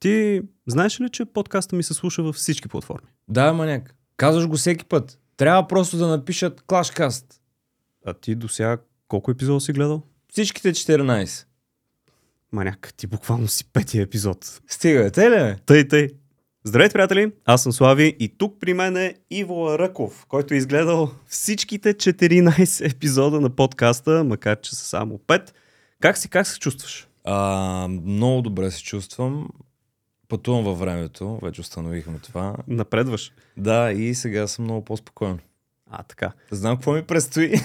Ти знаеш ли, че подкаста ми се слуша във всички платформи? Да, маняк. Казваш го всеки път. Трябва просто да напишат Клашкаст. А ти до сега колко епизода си гледал? Всичките 14. Маняк, ти буквално си петия епизод. Стига, те ли? Тъй, тъй. Здравейте, приятели! Аз съм Слави и тук при мен е Иво Ръков, който е изгледал всичките 14 епизода на подкаста, макар че са само 5. Как си, как се чувстваш? А, много добре се чувствам. Пътувам във времето, вече установихме това. Напредваш? Да, и сега съм много по-спокоен. А, така. Знам какво ми предстои.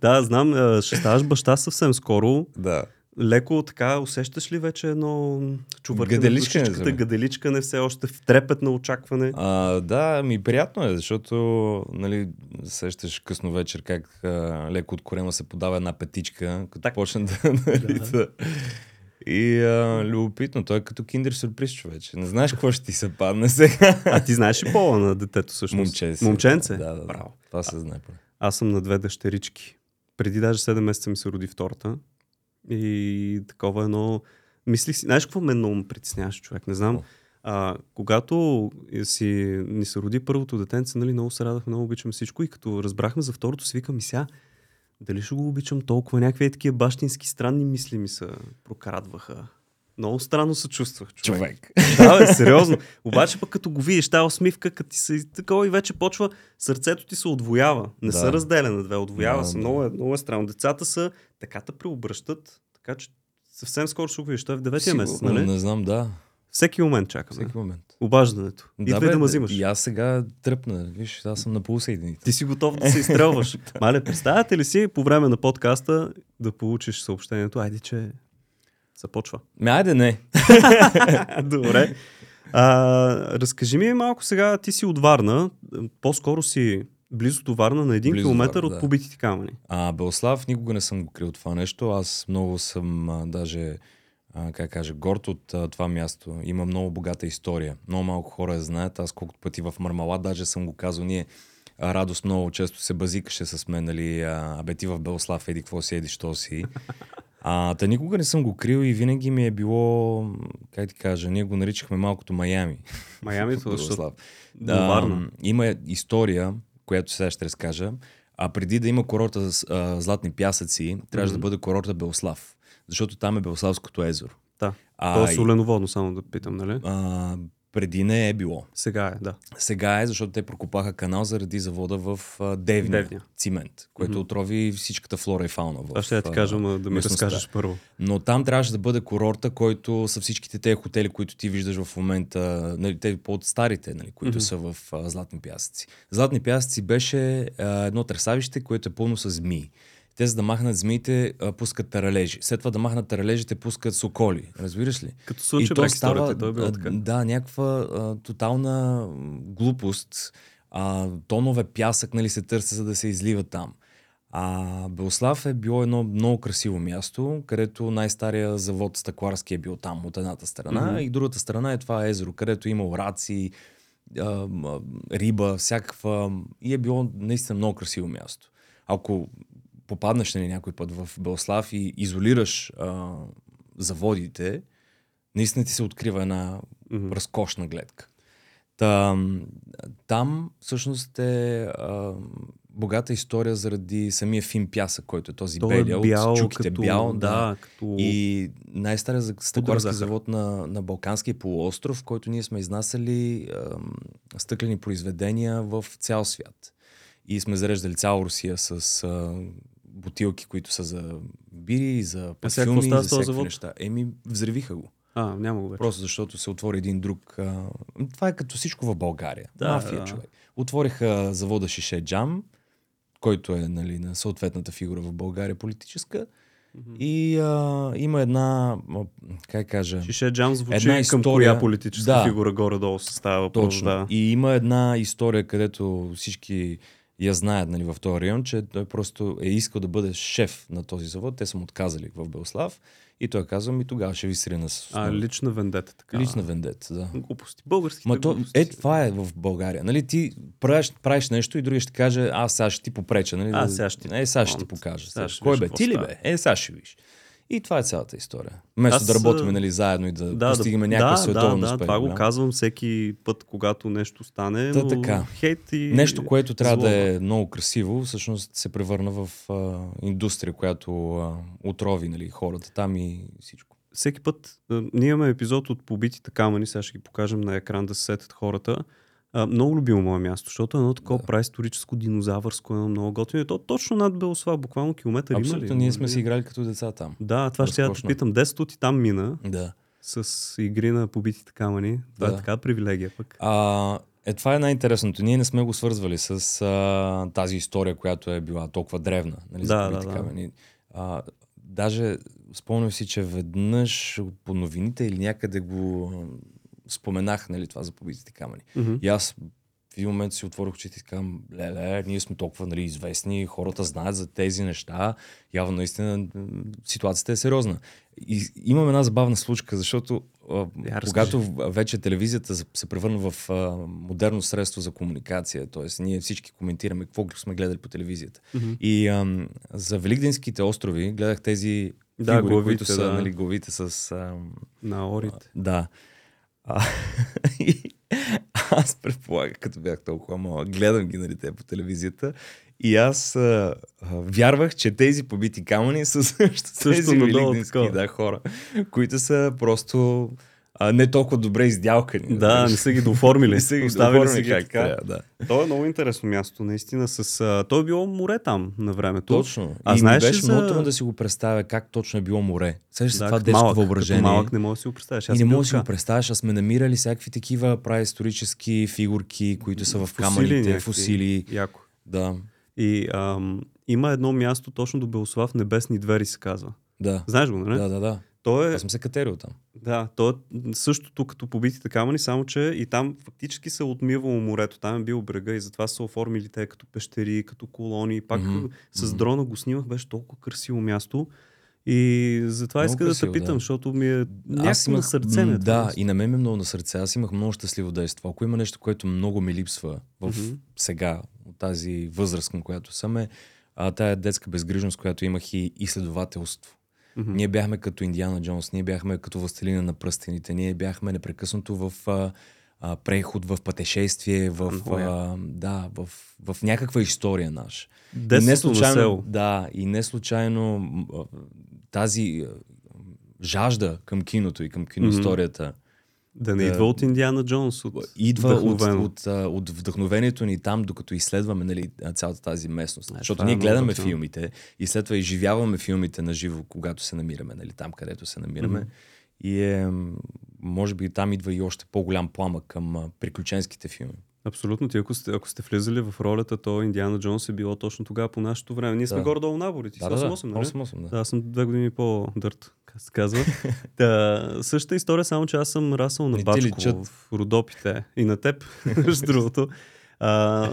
Да, знам, а, ще ставаш баща съвсем скоро. да. Леко така усещаш ли вече едно чувъркане? Гаделичкане мен. Гаделичкане все още в трепет на очакване. А, да, ми приятно е, защото нали, сещаш късно вечер как а, леко от корема се подава една петичка, като Так. почне да, нали, да. И а, любопитно, той е като киндер сюрприз, човече. Не знаеш какво ще ти се падне сега. А ти знаеш ли пола на детето всъщност? Момче си. Момченце? Да, да, да. Браво. Това се знае. поне. Аз съм на две дъщерички. Преди даже 7 месеца ми се роди втората. И такова едно... Мислих си... Знаеш какво мен много ме притесняваше човек? Не знам. А, когато си, ни се роди първото детенце, нали, много се радахме, много обичаме всичко и като разбрахме за второто, си викам и сега, дали ще го обичам толкова? Някакви е такива бащински странни мисли ми се прокарадваха. Много странно се чувствах, човек. Човек. Да, бе, сериозно. Обаче пък като го видиш, тази усмивка, като ти се такова и вече почва, сърцето ти се отвоява. Не Да. се разделя на две, отвоява Да, се. да. Много, е, много е странно. Децата са, така те преобръщат, така че съвсем скоро ще го видиш. Той е в деветия месец, нали? Не знам, да. Всеки момент чакаме. Всеки момент. Обаждането. Идвай да, бе, ме взимаш. И аз сега тръпна. Виж, аз съм на полусъедините. Ти си готов да се изстрелваш. Мале, представяте ли си по време на подкаста да получиш съобщението, айде, че започва. Ме, айде не. Добре. А, разкажи ми малко сега, ти си от Варна, по-скоро си близо до Варна на един Близо до километър Варна, от да. побитите камъни. А, Белслав никога не съм го крил това нещо. Аз много съм а, даже, а, как кажа, горд от а, това място. Има много богата история. Много малко хора я знаят. Аз колкото пъти в Мармалад даже съм го казал. Ние Радост много често се базикаше с мен, нали, абе ти в Белслав, еди какво си, еди що си. А, та никога не съм го крил и винаги ми е било, как ти кажа, ние го наричахме малкото Майами. Майами, защото Белослав. Варна. има история, която сега ще разкажа. А преди да има курорта а, Златни пясъци, трябваше да бъде курорта Белослав. Защото там е Белославското езеро. Да. А, То е соленоводно, само да питам, нали? а, преди не е било. Сега е, да. Сега е, защото те прокопаха канал заради завода в а, Девня, Девня. цимент, което отрови всичката флора и фауна. В, Аз ще я ти а, кажа, ама да ми разкажеш първо. Но там трябваше да бъде курорта, който са всичките тези хотели, които ти виждаш в момента, нали, те по-старите, нали, които Мгм. са в а, Златни пясъци. Златни пясъци беше а, едно тресавище, което е пълно с змии. Те за да махнат змиите, а, пускат таралежи. След това да махнат таралежите, пускат соколи. Разбираш ли? Като слънчев брак историята, той е било така. Да, някаква а, тотална глупост. А, тонове пясък нали, се търся, за да се излива там. А Белслав е било едно много красиво място, където най-стария завод стъкларски е бил там от едната страна Мгм. и другата страна е това езеро, където има ораци, а, риба, всякаква и е било наистина много красиво място. Ако попаднеш нали, някой път в Белслав и изолираш а, заводите, наистина ти се открива една Мгм. разкошна гледка. Та, там всъщност е а, богата история заради самия фин пясък, който е този Той е белия бял, от чуките като, бял. Да. да, като... И най-стария стъкларски завод на, на Балканския полуостров, в който ние сме изнасяли стъклени произведения в цял свят. И сме зареждали цяла Русия с а, бутилки, които са за бири, за парфюми, за всякакви завод? неща. Еми, взривиха го. А, няма го вече. Просто защото се отвори един друг. А... Това е като всичко в България. Да, Мафия, да. човек. Отвориха завода Шише Джам, който е нали, на съответната фигура в България политическа. И а, има една, как кажа, Шише Джам звучи Една към история- коя политическа Да. фигура горе-долу се става въпрос. точно. Да. И има една история, където всички я знаят нали, в този район, че той просто е искал да бъде шеф на този завод. Те са му отказали в Белслав. И той казва ми тогава ще ви срина с А, лична вендета, така. Лична вендета, да. Глупости. Български Ма то, глупости. е, това е в България. Нали, ти правиш, правиш нещо и другия ще каже, аз сега ще ти попреча. Нали, А, сега ще ти Е, сега ще ти покажа. Сега Кой бе? Ти ли бе? Е, сега ще виж. И това е цялата история. Вместо Аз, да работим нали, заедно и да, Да, постигаме да, някакъв да, световен да, да, успех. това го казвам всеки път, когато нещо стане, Та но така. хейт и Нещо, което трябва злоба. да е много красиво, всъщност се превърна в а, индустрия, която а, отрови нали, хората там и всичко. всеки път, а, ние имаме епизод от побитите камъни, сега ще ги покажем на екран да се сетят хората. А, много любимо мое място, защото едно такова Да. праисторическо, динозавърско, едно много готино. И То точно над Белослав, буквално километър има Абсолютно, ли? ние сме си играли като деца там. Да, това ще я да Разкошно. питам. 10 от и там мина Да. с игри на побитите камъни. Това Да. е така привилегия пък. А, е, това е най-интересното. Ние не сме го свързвали с а, тази история, която е била толкова древна. Нали, за Да, да, да. камъни. А, даже спомням си, че веднъж по новините или някъде го споменах нали, това за побитите камъни. Мгм. И аз в един момент си отворих очите и казвам, леле, ние сме толкова нали, известни, хората знаят за тези неща, явно наистина ситуацията е сериозна. И имам една забавна случка, защото Я, разкажи. когато в- вече телевизията се- превърна в а, модерно средство за комуникация, т.е. ние всички коментираме какво сме гледали по телевизията. Мгм. И ам, за Великденските острови гледах тези Да, фигури, главите, които са да. нали, главите с... Ам, На орите. да. А, и аз предполагах, като бях толкова малък, гледам ги нали, те по телевизията и аз а, а, вярвах, че тези побити камъни са също, Също тези великденски да, хора, които са просто а, не толкова добре издялкани. Да, не са ги дооформили. не са ги Оставили са ги как така. трябва, да. То е много интересно място, наистина. С, а, то е било море там на времето. Точно. А и знаеш беше за- много да си го представя как точно е било море. Сещаш се Да, това детско малък, въображение. Малък не мога да си го представиш. И Аз не съм бил мога да си го представяш, а сме намирали всякакви такива праисторически фигурки, които са в Фусили камъните, някакви. фусили. Яко. Да, И ам, има едно място точно до Белослав, Небесни двери се казва. да, Знаеш го, нали? да, да, да. То е, Аз съм се катерил там. да, то е същото като побитите камъни, само че и там фактически се е отмивало морето. Там е бил брега и затова са оформили те като пещери, като колони. Пак Мгм, с дрона го снимах, беше толкова красиво място. И затова Много иска да красиво, те питам, да. защото ми е някакво на сърце. м, това да, място. и на мен ми е много на сърце. Аз имах много щастливо действо. Ако има нещо, което много ми липсва в Мгм. сега, от тази възраст, към която съм, е а, тая детска безгрижност, която имах и изследователство. Мгм. Ние бяхме като Индиана Джонс, ние бяхме като Властелина на пръстените, ние бяхме непрекъснато в а, а, преход, в пътешествие, в, а, да, в, в някаква история наша. И не случайно, село. да, и не случайно а, тази а, жажда към киното и към киноисторията Да не Да. идва от Индиана Джонс. От идва от, вдъхновено. от, от вдъхновението ни там, докато изследваме нали, цялата тази местност. Е, Защото е ние много гледаме филмите и след това изживяваме филмите на живо, когато се намираме, нали, там където се намираме. Мгм. И е, може би там идва и още по-голям пламък към приключенските филми. Абсолютно. Ти ако сте, ако сте влизали в ролята, то Индиана Джонс е било точно тогава по нашето време. Ние сме Да. горе-долу набори. Ти Да, си да, да. 8-8, нали? 8-8, да. Да, аз съм две години по-дърт, как се казва. Та, същата история, само че аз съм расъл на Бачко в Родопите. И на теб, между другото. А,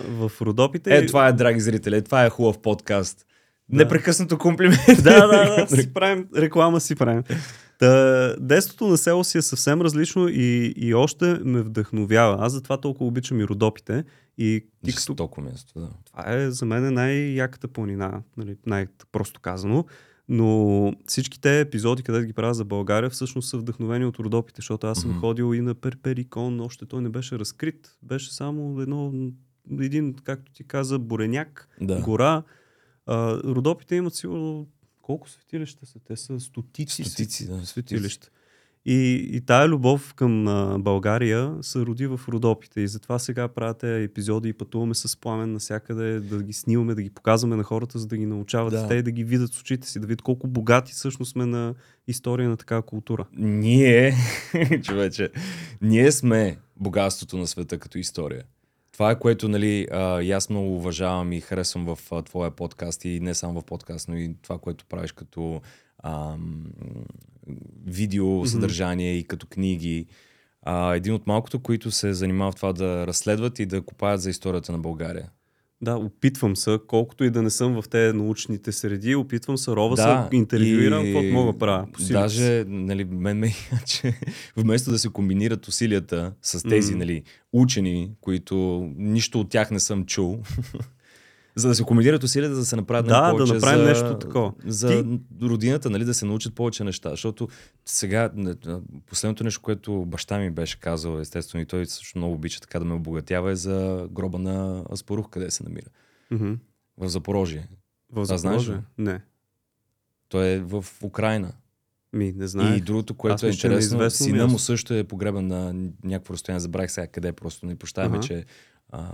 в Родопите... Е, това е, драги зрители, това е хубав подкаст. Да. Непрекъснато комплименти. да, да, да, си правим, реклама си правим. Та, детството на село си е съвсем различно и, и още ме вдъхновява. Аз затова толкова обичам и Родопите. И ти като място, да. Това е за мен най-яката планина, нали, най-просто казано. Но всичките епизоди, където ги правя за България, всъщност са вдъхновени от Родопите, защото аз съм Мгм. ходил и на Перперикон, още той не беше разкрит. Беше само едно, един, както ти каза, буреняк, да. гора. А, Родопите имат сигурно колко светилища са? Те са стотици, Стотици, да, светилища. И, и тая любов към а, България се роди в Родопите. И затова сега правят епизоди и пътуваме с пламен навсякъде, да ги снимаме, да ги показваме на хората, за да ги научават Да. те и да ги видят с очите си, да видят колко богати всъщност сме на история на такава култура. Ние, човече, ние сме богатството на света като история. Това е което, нали, а, и аз много уважавам и харесвам в а, твоя подкаст и не само в подкаст, но и това, което правиш като ам, видео съдържание и като книги. А, един от малкото, които се занимават това да разследват и да копаят за историята на България. Да, опитвам се, колкото и да не съм в тези научните среди, опитвам се, рова Да, се, интервюирам, и каквото мога правя. по силите си. Даже, нали, мен ме че вместо да се комбинират усилията с тези, М. нали, учени, които нищо от тях не съм чул, За да се комбинират усилията, да се направят Да, нали, да повече направим за, нещо такова. За Ти- родината, нали, да се научат повече неща. Защото сега, последното нещо, което баща ми беше казал, естествено, и той също много обича така да ме обогатява, е за гроба на Аспарух, къде се намира. Мгм. В Запорожие. В Това знаеш Запорожие? Не. Той е в Украина. Ми, не знаех. И другото, което Аз е е интересно, сина място. му също е погребан на някакво разстояние, забравих сега къде, просто не прощаваме, Аха. че а,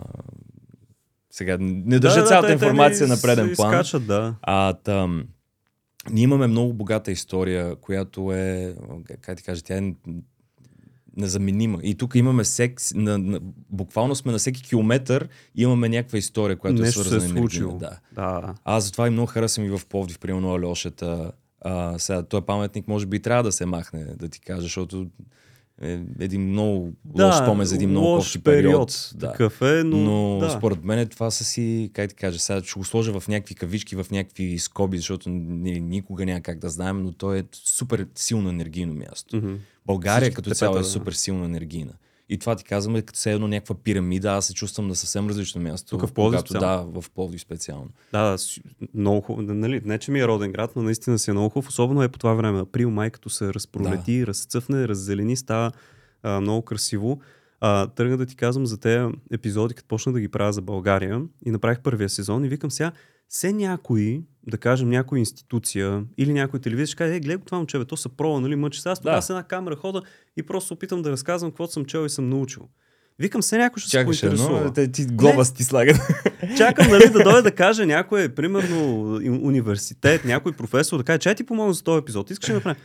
сега не държа да, цялата те информация на преден се план. Изкачат, да. А, там, ние имаме много богата история, която е, как ти кажа, тя е незаменима. И тук имаме секс, на, на, буквално сме на всеки километър имаме някаква история, която Нещо е се е свързана енергийна, случило. Да. Да. Аз затова и много харесвам и в Пловдив, примерно Алешата. А, сега, този паметник може би трябва да се махне, да ти кажа, защото е един много Да, лош спомен за един много лош кофти период. Да. Такъв е, но, Но да. според мен това са си, как ти кажа, сега ще го сложа в някакви кавички, в някакви скоби, защото ни, никога няма как да знаем, но то е супер силно енергийно място. Мгм. България Всички като цяло е супер силно енергийна. И това ти казваме, като се едно някаква пирамида, аз се чувствам на съвсем различно място. Тук в Пловдив когато, Да, в Пловдив специално. Да, да, много хубаво. Нали, не, че ми е роден град, но наистина си е много хубав. Особено е по това време. Април, май, като се разпролети, да. разцъфне, раззелени, става а, много красиво. А, тръгна да ти казвам за тези епизоди, като почна да ги правя за България и направих първия сезон и викам сега, все някой, да кажем някоя институция или някой телевизия ще каже, е, гледай това момче, бе, то са прола, нали, мъчи се. Аз тогава Да. с една камера хода и просто се опитам да разказвам какво съм чел и съм научил. Викам се някой ще Чакаш се поинтересува. едно, те ти глоба ти слагат. Чакам нали, да дойде да каже някой, примерно, университет, някой професор, да каже, че ти помогна за този епизод. Искаш ли да направя?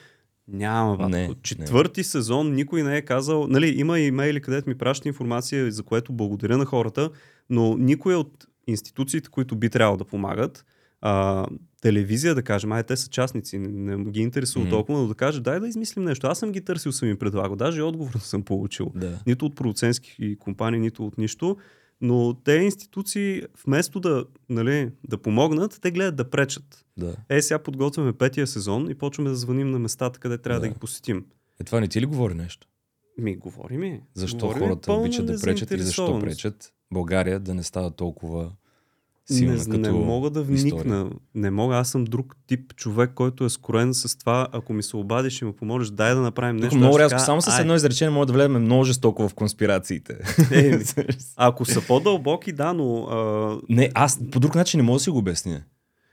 Няма, батко. Не, не. Четвърти сезон никой не е казал. Нали, има имейли, където ми праща информация, за което благодаря на хората, но никой от институциите, които би трябвало да помагат, а, телевизия, да кажем, ай, те са частници, не, не ги интересува Мгм. толкова, но да каже, дай да измислим нещо. Аз съм ги търсил, съм им предлагал. Даже и отговор не съм получил да. нито от продуцентски компании, нито от нищо. Но те институции, вместо да, нали, да помогнат, те гледат да пречат. да. Е, сега подготвяме петия сезон и почваме да звъним на местата, къде трябва да, Да. ги посетим. Е, това не ти ли говори нещо? Ми, говори ми. Защо говори ми хората пълна обичат да пречат или защо пречат България да не става толкова силна не, като не мога да история. вникна. Не мога. Аз съм друг тип човек, който е скорен с това. Ако ми се обадиш и ме помолиш, дай да направим Тук нещо. много аз ще рязко, кажа, само с едно изречение може да влезем много жестоко в конспирациите. Е, Ако са по-дълбоки, да, но а, не, аз по друг начин не мога да си го обясня.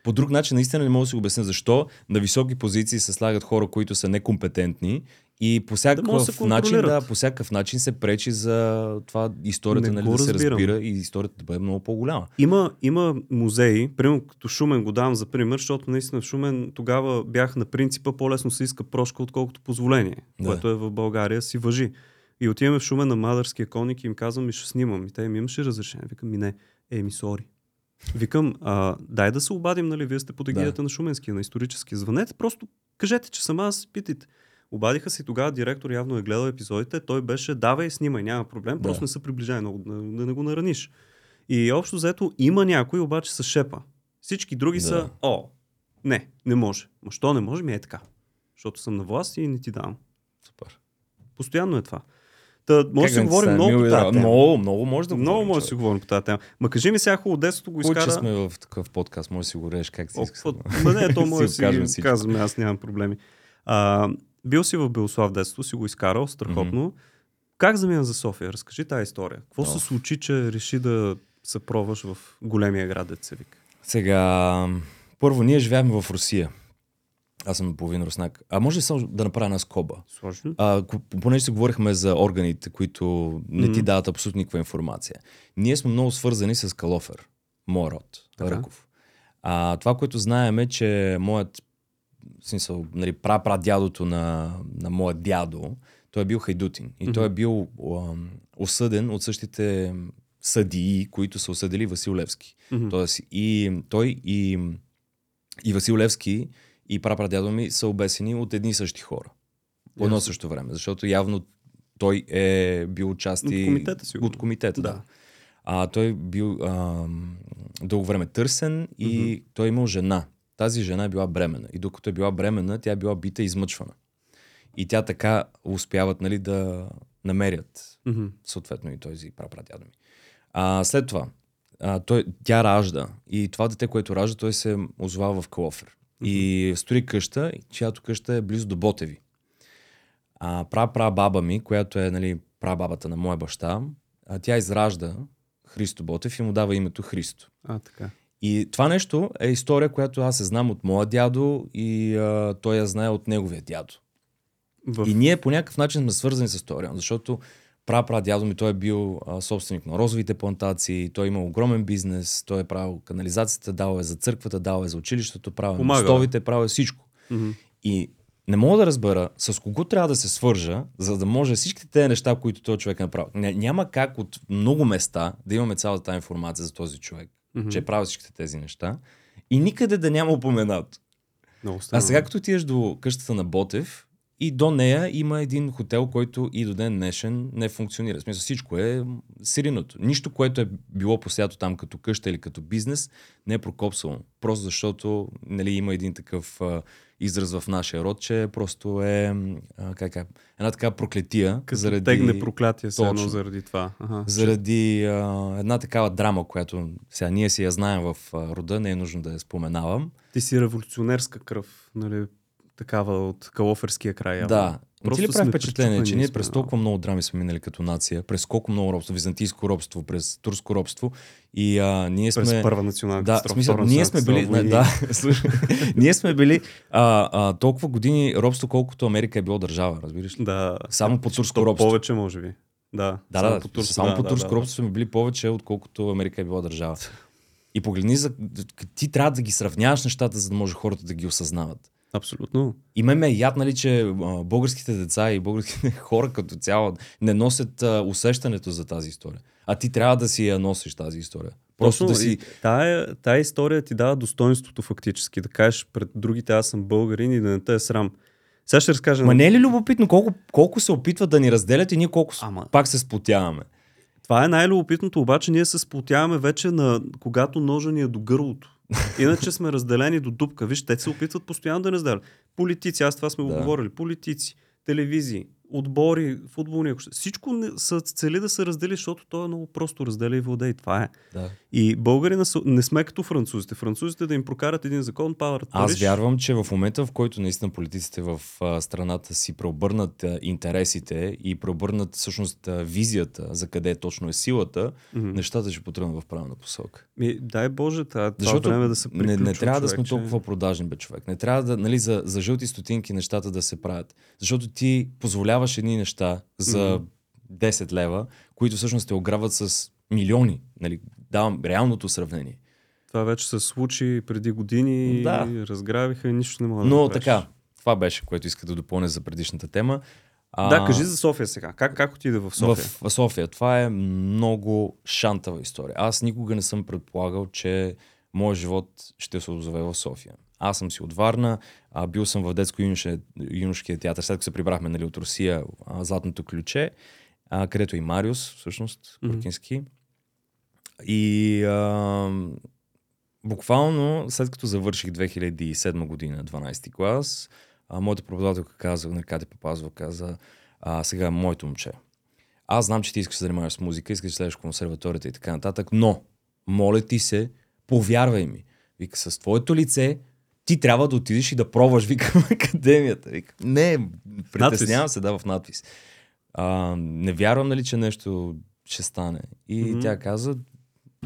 По друг начин наистина не мога да си го обясня защо на високи позиции се слагат хора, които са некомпетентни и по могат да всякакъв начин, да, по всякакъв начин се пречи за това историята Не нали, да се разбира и историята да бъде много по-голяма. Има, има музеи, примерно като Шумен го давам за пример, защото наистина в Шумен тогава бях на принципа по-лесно се иска прошка, отколкото позволение, Да. което е в България си въжи. И отиваме в Шумен на Мадърския коник и им казвам, ми ще снимам. И те ми имаше разрешение. Викам, ми не, е, ми сори. Викам, а, дай да се обадим, нали, вие сте под егидата Да. на Шуменския, на историческия. Звънете, просто кажете, че съм аз, питайте. Обадиха се и тогава директор явно е гледал епизодите, той беше давай, снимай, няма проблем, просто не се приближай много, да, не го нараниш. И общо взето има някой обаче с шепа. Всички други Да. са, о, не, не може. Ма що не може? Ми е така. Защото съм на власт и не ти давам. Супер. Постоянно е това. Та, може да си говорим много по тази тема. Много, много може да Много говорим, може да си говорим по тази тема. Ма кажи ми сега хубаво, детството го Хубаво, че изкара. сме в такъв подкаст, може да си го режеш как си искаш. Ма не, то може да Си си казваме, аз нямам проблеми. А, бил си в Белослав детство, си го изкарал, страхотно. Как замина за София? Разкажи тази история. Какво О. се случи, че реши да се пробваш в големия град, дет се вика? Сега, първо, ние живеем в Русия. Аз съм наполовина руснак. А може ли само да направя една скоба? Сложно. А, понеже си говорихме за органите, които не ти дават абсолютно никаква информация. Ние сме много свързани с Калофер, моя род, Така. Ръков. А, това, което знаем е, че моят смисъл, нали, пра-прадядото на, на моят дядо, той е бил хайдутин. И Мгм. той е бил ам, осъден от същите съдии, които са осъдили Васил Левски. Мгм. Тоест и той и, и Васил Левски и прапрадядо ми са обесени от едни и същи хора. По едно Ясно. също време. Защото явно той е бил части От комитета, сигурно. От комитета, да. Да. А той бил ам, дълго време търсен и Мгм. той е имал жена. Тази жена е била бремена. И докато е била бремена, тя е била бита и измъчвана. И тя така успяват нали, да намерят Мгм. съответно и този прапрадядо ми. А, след това, а, той, тя ражда. И това дете, което ражда, той се озовава в Калофер. И строи къща, чиято къща е близо до Ботеви. А пра, пра баба ми, която е нали, прабабата на моя баща, а, тя изражда Христо Ботев и му дава името Христо. А, така. И това нещо е история, която аз се знам от моя дядо и а, той я знае от неговия дядо. В... И ние по някакъв начин сме свързани с история, защото пра дядо ми той е бил а, собственик на розовите плантации, той има огромен бизнес, той е правил канализацията, дал е за църквата, дал е за училището, правил е мостовите, правил е всичко. Мгм. И не мога да разбера с кого трябва да се свържа, за да може всичките тези неща, които този човек е направил. Ня- Няма как от много места да имаме цялата тази информация за този човек, Мгм. че е правил всичките тези неща и никъде да няма упоменато. Много А сега като отидеш до къщата на Ботев и до нея има един хотел, който и до ден днешен не функционира. В смисъл всичко е сириното. Нищо, което е било посято там като къща или като бизнес, не е прокопсало. Просто защото нали, има един такъв а, израз в нашия род, че просто е а, как, как, една така проклетия Като заради, тегне проклятие се едно заради това. Ага. заради а, една такава драма, която сега ние си я знаем в а, рода, не е нужно да я споменавам. Ти си революционерска кръв, нали? Такава от калоферския край. Да. Не ти ли Просто прави впечатление, че ние през да. толкова много драми сме минали като нация, през колко много робство, византийско робство, през турско робство и а, ние сме... През първа национална Да, катастрофа, смисъл, ние сме били, катастрофа, да, ние сме били а, а, толкова години робство, колкото Америка е било държава, разбираш ли? Да. Само по турско робство. Повече, може би. Да, Да, да, по турско, само по турско робство сме били повече, отколкото Америка е била държава. И погледни, за, ти трябва да ги сравняваш нещата, за да може хората да ги осъзнават. Абсолютно. И ме е яд, нали, че българските деца и българските хора като цяло не носят усещането за тази история. А ти трябва да си я носиш тази история. Просто Точно, да си... Тая, тая история ти дава достоинството фактически. Да кажеш пред другите, аз съм българин и да не те е срам. Сега ще разкажа. Ма не е ли любопитно колко, колко се опитват да ни разделят и ние колко Ама- пак се сплотяваме? Това е най-любопитното, обаче ние се сплотяваме вече на когато ножа ни е до гърлото. Иначе сме разделени до дупка. Виж, те се опитват постоянно да не разделят. Политици, аз това сме Да. говорили. Политици, телевизии, отбори, футболни. Всичко не, са цели да се раздели, защото то е много просто разделя и владей. Това е. Да. И българина са- не сме като французите. Французите да им прокарат един закон, падат Аз Париж. вярвам, че в момента, в който наистина политиците в страната си преобърнат интересите и преобърнат всъщност визията за къде точно е силата, Мгм. нещата ще потръгнат в правилна посока. Ми, дай Боже, това, това Защото време да се не, не трябва да сме човече. толкова продажни, бе, човек. Не трябва да, нали, за, за жълти стотинки нещата да се правят. Защото ти позволяваш едни неща за 10 лева, които всъщност те ограбват с милиони. Нали, давам реалното сравнение. Това вече се случи преди години Да. и разграбиха и нищо не мога да Но направиш. така, това беше, което иска да допълня за предишната тема. А, Да, кажи за София сега. Как, как отиде в София? В София. Това е много шантава история. Аз никога не съм предполагал, че моят живот ще се озове в София. Аз съм си от Варна, а, бил съм в детско юношкия театър, след като се прибрахме нали, от Русия, а, Златното ключе, а, където и Мариус, всъщност. Куркински. И а, буквално след като завърших 2007 година, 12 клас, а, моята преподавателка каза, на Катя Папазова каза, а, сега моето момче. Аз знам, че ти искаш да се занимаваш с музика, искаш да следваш консерваторията и така нататък, но, моля ти се, повярвай ми. Вика, с твоето лице ти трябва да отидеш и да пробваш, вика, в академията. Вика, не, притеснявам се, да, в надпис. А, не вярвам, нали, че нещо ще стане. И Мгм. тя каза,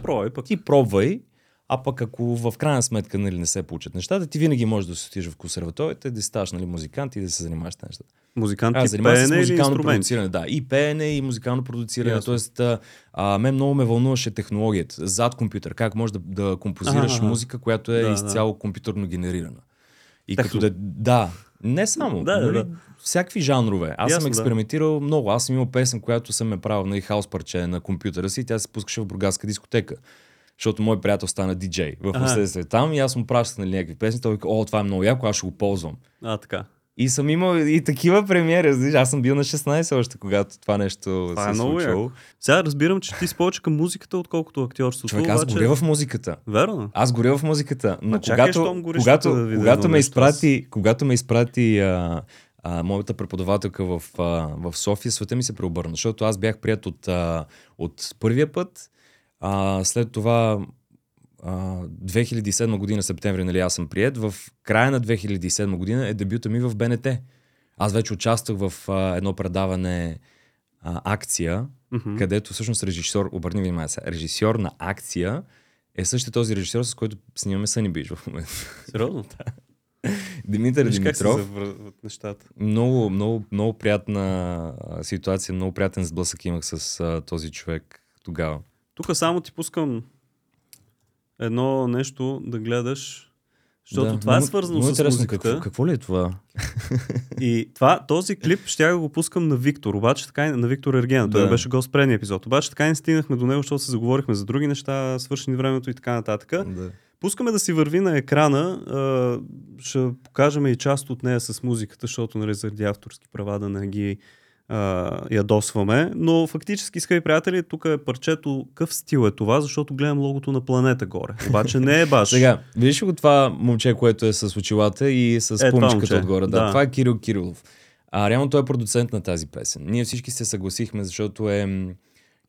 Пробвай пък. ти пробвай, а пък ако в крайна сметка нали, не се получат нещата, ти винаги можеш да се отидеш в консерваторията, да ставаш нали, музикант и да се занимаваш с тези неща. Музикант Аз и с пеене или музикално инструмент? продуциране. Да, и пеене, и музикално продуциране. Ясно. Тоест, а, а, мен много ме вълнуваше технологията. Зад компютър. Как можеш да, да композираш Аха. музика, която е Да, да. изцяло компютърно генерирана. И Техно. като да, да, не само. Да, да, нали, да. Всякакви жанрове. Аз Ясно, съм да. експериментирал много. Аз съм имал песен, която съм е правил на хаос парче на компютъра си и тя се пускаше в бургаска дискотека. Защото мой приятел стана диджей в последствие там и аз му пращах нали, някакви песни. Той вика, о, това е много яко, аз ще го ползвам. А, така. И съм имал и такива премиери. Аз съм бил на 16 още, когато това нещо Това се е случило. Сега разбирам, че ти си повече към музиката, отколкото актьорството. Човек, аз обаче... горя в музиката. Верно. Аз горя в музиката. Но Ма чакай, когато, гориш, когато, да когато, ме изпрати, когато ме изпрати а, а, моята преподавателка в, а, в София, света ми се преобърна. Защото аз бях прият от, а, от първия път. А, след това а, 2007 година, септември, нали, аз съм прият. В края на 2007 година е дебюта ми в БНТ. Аз вече участвах в а, едно предаване а, акция, Мгм. където всъщност режисьор, обърни внимание режисьор на акция е същия този режисьор, с който снимаме Съни Бич в момента. Сериозно? Димитър Виж как Димитров. завързват нещата. Много, много, много приятна ситуация, много приятен сблъсък имах с а, този човек тогава. Тук само ти пускам едно нещо да гледаш, защото това е свързано много с музиката. Какво, какво ли е това? И това, този клип ще я го пускам на Виктор, обаче така на Виктор Ергена. Той Да. беше гост предния епизод. Обаче така не стигнахме до него, защото се заговорихме за други неща, свършени времето и така нататък. Да. Пускаме да си върви на екрана. Ще покажем и част от нея с музиката, защото нали, заради авторски права да не ги а, ядосваме. Но фактически, скъпи приятели, тук е парчето. Къв стил е това, защото гледам логото на планета горе. Обаче не е баш. Сега, видиш го това момче, което е с очилата и с това пумичката отгоре? Да, да. това е Кирил Кирилов. А реално той е продуцент на тази песен. Ние всички се съгласихме, защото е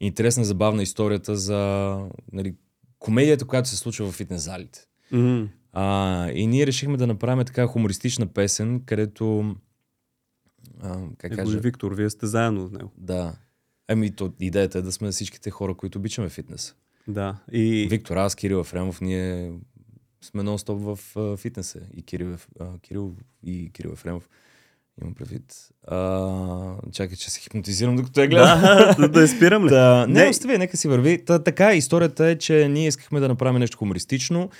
интересна, забавна историята за нали, комедията, която се случва в фитнес залите. М, А, и ние решихме да направим така хумористична песен, където... А, как Е, кажа? и Виктор, вие сте заедно с него. Да. Ами, то, идеята е да сме всичките хора, които обичаме фитнес. Да. И Виктор, аз, Кирил Ефремов, ние сме нон-стоп в а, фитнеса. И Кирил, а, Кирил и Кирил Ефремов. Имам предвид. А, чакай, че се хипнотизирам, докато я гледам. да, да, да я спирам ли? Та, не, Не. остави, нека си върви. Та, така, историята е, че ние искахме да направим нещо хумористично.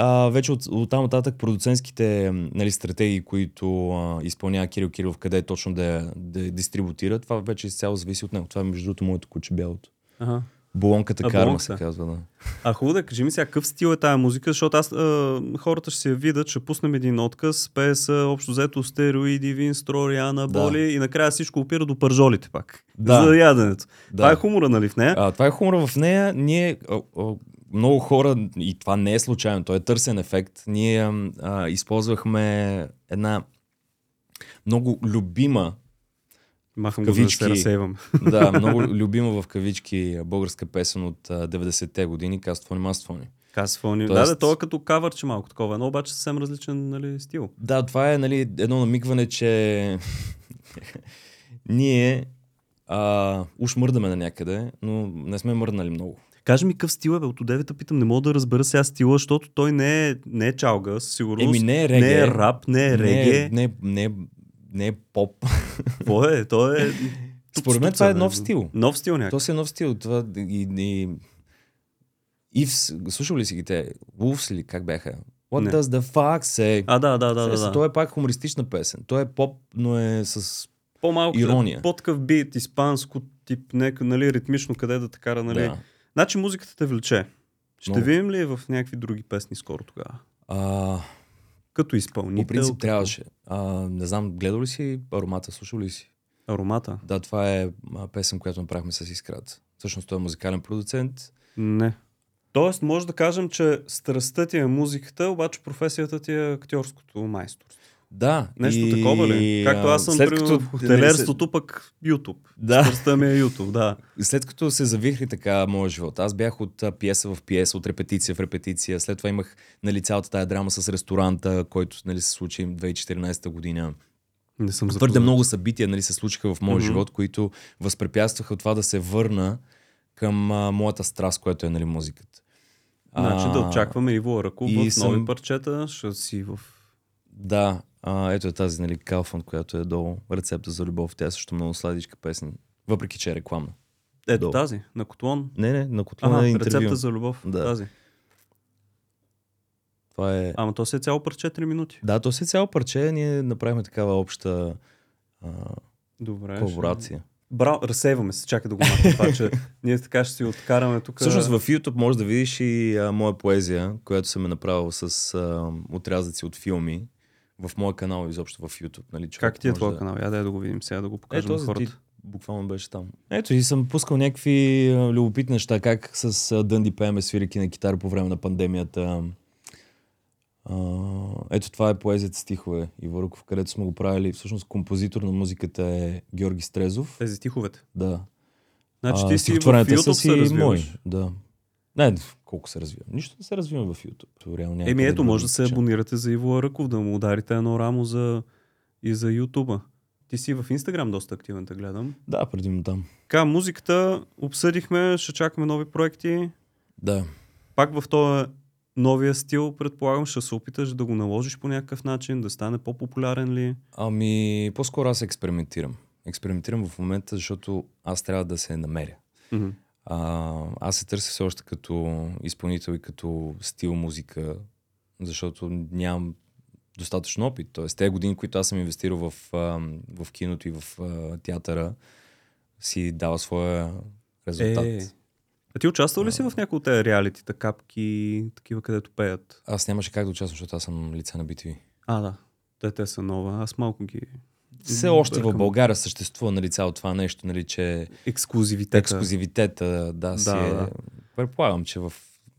А, вече от, от там нататък продуцентските нали, стратегии, които а, изпълнява Кирил Кирилов, къде точно да да дистрибутира, това вече изцяло зависи от него. Това е между другото моето куче бялото. Ага. Болонката А, карма болонката. се казва, да. А хубаво да кажи ми сега какъв стил е тая музика, защото аз а, хората ще я видят, ще пуснем един отказ, пее са общо взето стероиди, вин, строриана, Да. боли и накрая всичко опира до пържолите пак. Да. За яденето. Да. Това е хумора, нали в нея? А, това е хумора в нея. Ние, а, а, много хора, и това не е случайно, то е търсен ефект. Ние а, използвахме една много любима, Махам го, за да кавички. се разсейвам. да, много любима в кавички българска песен от а, 90-те години, Каствони Маствони. Касфони. Тоест- Да, да, то е като кавърче малко такова, но обаче съвсем различен нали, стил. Да, това е нали, едно намигване, че ние а, уж мърдаме на някъде, но не сме мърднали много. Кажи ми какъв стил е, бе, от девета питам, не мога да разбера сега стила, защото той не е, не е чалга, със сигурност. Еми не е реге. Не е рап, не е реге. Не, е- не, е- не, е- е поп. Какво е? Той е... Според мен това е нов стил. Нов стил някакъв. То си е нов стил. Това и, и... Ивс, слушал ли си ги те? Wolves ли? Как бяха? What Не. does the fuck say? А, да, да, да, да. да. Той е пак хумористична песен. Той е поп, но е с... По-малко, ирония. по-такъв бит, испанско тип, нека, нали, ритмично, къде да те кара, нали. Да. Значи музиката те влече. Ще Много. видим ли в някакви други песни скоро тогава? А, Като изпълнител. по принцип като трябваше. А, не знам, гледал ли си аромата? Слушал ли си? Аромата? Да, това е песен, която направихме с Искрат. Всъщност той е музикален продуцент. Не. Тоест, може да кажем, че страстта ти е музиката, обаче професията ти е актьорското майсторство. Да. Нещо и, такова ли? Както аз съм след като, в хотелерството, пък YouTube. Да. Страстта ми е YouTube, да. След като се завихри така моят живот, аз бях от пиеса в пиеса, от репетиция в репетиция. След това имах нали, цялата тая драма с ресторанта, който нали, се случи 2014 година. Не съм Твърде запознат. много събития нали, се случиха в моя Мгм. живот, които възпрепятстваха това да се върна към а, моята страст, която е нали, музиката. Значи да очакваме Иво Ръков и в нови съм- парчета. Ще си в... Да, а, ето е тази нали, Калфан, която е долу. Рецепта за любов. Тя е също много сладичка песен. Въпреки, че е рекламна. Ето Долу. тази, на Котлон. Не, не, на Котлона Ага, е интервю. рецепта за любов. Да. Тази. Това е... Ама то се е цяло парче 4 минути. Да, то си е цяло парче. Ние направихме такава обща а, Добре. колаборация. Браво, разсейваме се, чакай да го махнем това, че ние така ще си откараме тук. Всъщност в YouTube можеш да видиш и а, моя поезия, която съм е направил с а, отрязъци от филми в моя канал изобщо в YouTube. Нали, човек Как ти е твой да... канал? Я дай да го видим сега, да го Е, покажем на този хората. ти буквално беше там. Ето и съм пускал някакви а, любопитни неща, как с а, Дънди пееме свирики на китара по време на пандемията. А, ето това е поезията стихове Иво Руков, където сме го правили. Всъщност композитор на музиката е Георги Стрезов. Тези стиховете. Да. Значи А, ти си в YouTube са се си развиваш. мои. Да. Не, колко се развива. Нищо не се развива в YouTube. Реално Еми ето, може да се абонирате за Иво Ръков, да му ударите едно рамо за... и за YouTube. Ти си в Инстаграм доста активен, те гледам. Да, предимно там. Така, музиката обсъдихме, ще чакаме нови проекти. Да. Пак в този новия стил, предполагам, ще се опиташ да го наложиш по някакъв начин, да стане по-популярен ли? Ами, по-скоро аз експериментирам. Експериментирам в момента, защото аз трябва да се намеря. Mm-hmm. А, аз се търся все още като изпълнител и като стил музика, защото нямам достатъчно опит. Тоест, тези години, които аз съм инвестирал в, в киното и в театъра, си дава своя резултат. Е, а ти участвал ли си в някои от тези реалитита, капки, такива, където пеят? Аз нямаше как да участвам, защото аз съм лице на BTV. А, да. Те, те са нова. Аз малко ги все още в България съществува нали, цяло това нещо, нали, че... Ексклюзивитета. Ексклюзивитета, да, да, си е... да. Предполагам, че в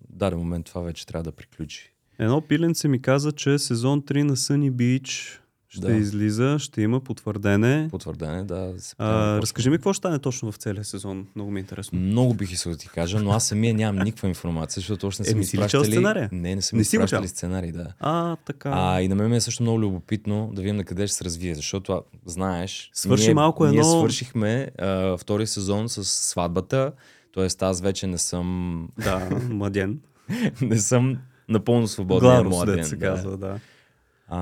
даден момент това вече трябва да приключи. Едно пиленце ми каза, че сезон 3 на Sunny Beach ще да. излиза, ще има потвърдене. Потвърдене, да. А, разкажи ми какво ще стане точно в целия сезон. Много ми е интересно. Много бих искал да ти кажа, но аз самия нямам никаква информация, защото още не съм е, изпращали... сценария? Не, не съм не изпращали сценарий, да. А, така. А, и на мен ми е също много любопитно да видим на къде ще се развие, защото а, знаеш, Свърши ние, малко едно... ние свършихме а, втори сезон с сватбата, т.е. аз вече не съм... Да, младен. не съм напълно свободен младен. се казва, да. А,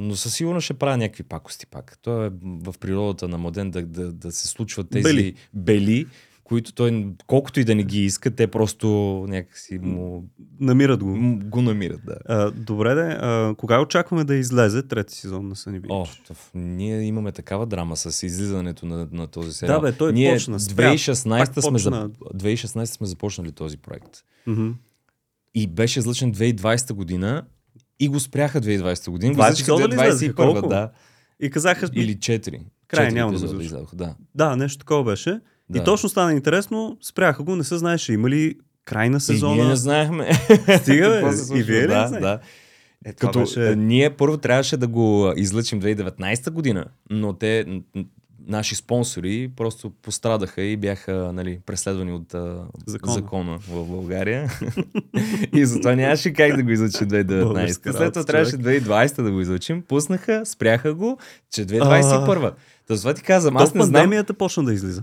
но със сигурност ще правя някакви пакости пак. То е в природата на младен да, да, да се случват тези бели. бели, които той, колкото и да не ги иска, те просто някакси му... Намират го. М- го намират, да. А, добре, де, а, кога очакваме да излезе трети сезон на Beach? О, тъв, ние имаме такава драма с излизането на, на този сериал. Да, бе, той ние почна. 2016, сме, почна. 2016 сме започнали този проект. Mm-hmm. И беше излъчен 2020 година и го спряха 2020 година. 2021, да. И казаха... Или 4. Край, няма да излязоха, да. Да, нещо такова беше. Да. И точно стана интересно, спряха го, не се знаеше има ли край на сезона. И ние не знаехме. Стига, бе, и вие ли да, да. Е, Като беше... ние първо трябваше да го излъчим 2019 година, но те наши спонсори просто пострадаха и бяха нали, преследвани от закона. закона в България. и затова нямаше как да го излучим 2019. След това трябваше 2020 да го излучим. Пуснаха, спряха го, че 2021. Та това ти казвам, аз не знам... пандемията почна да излиза.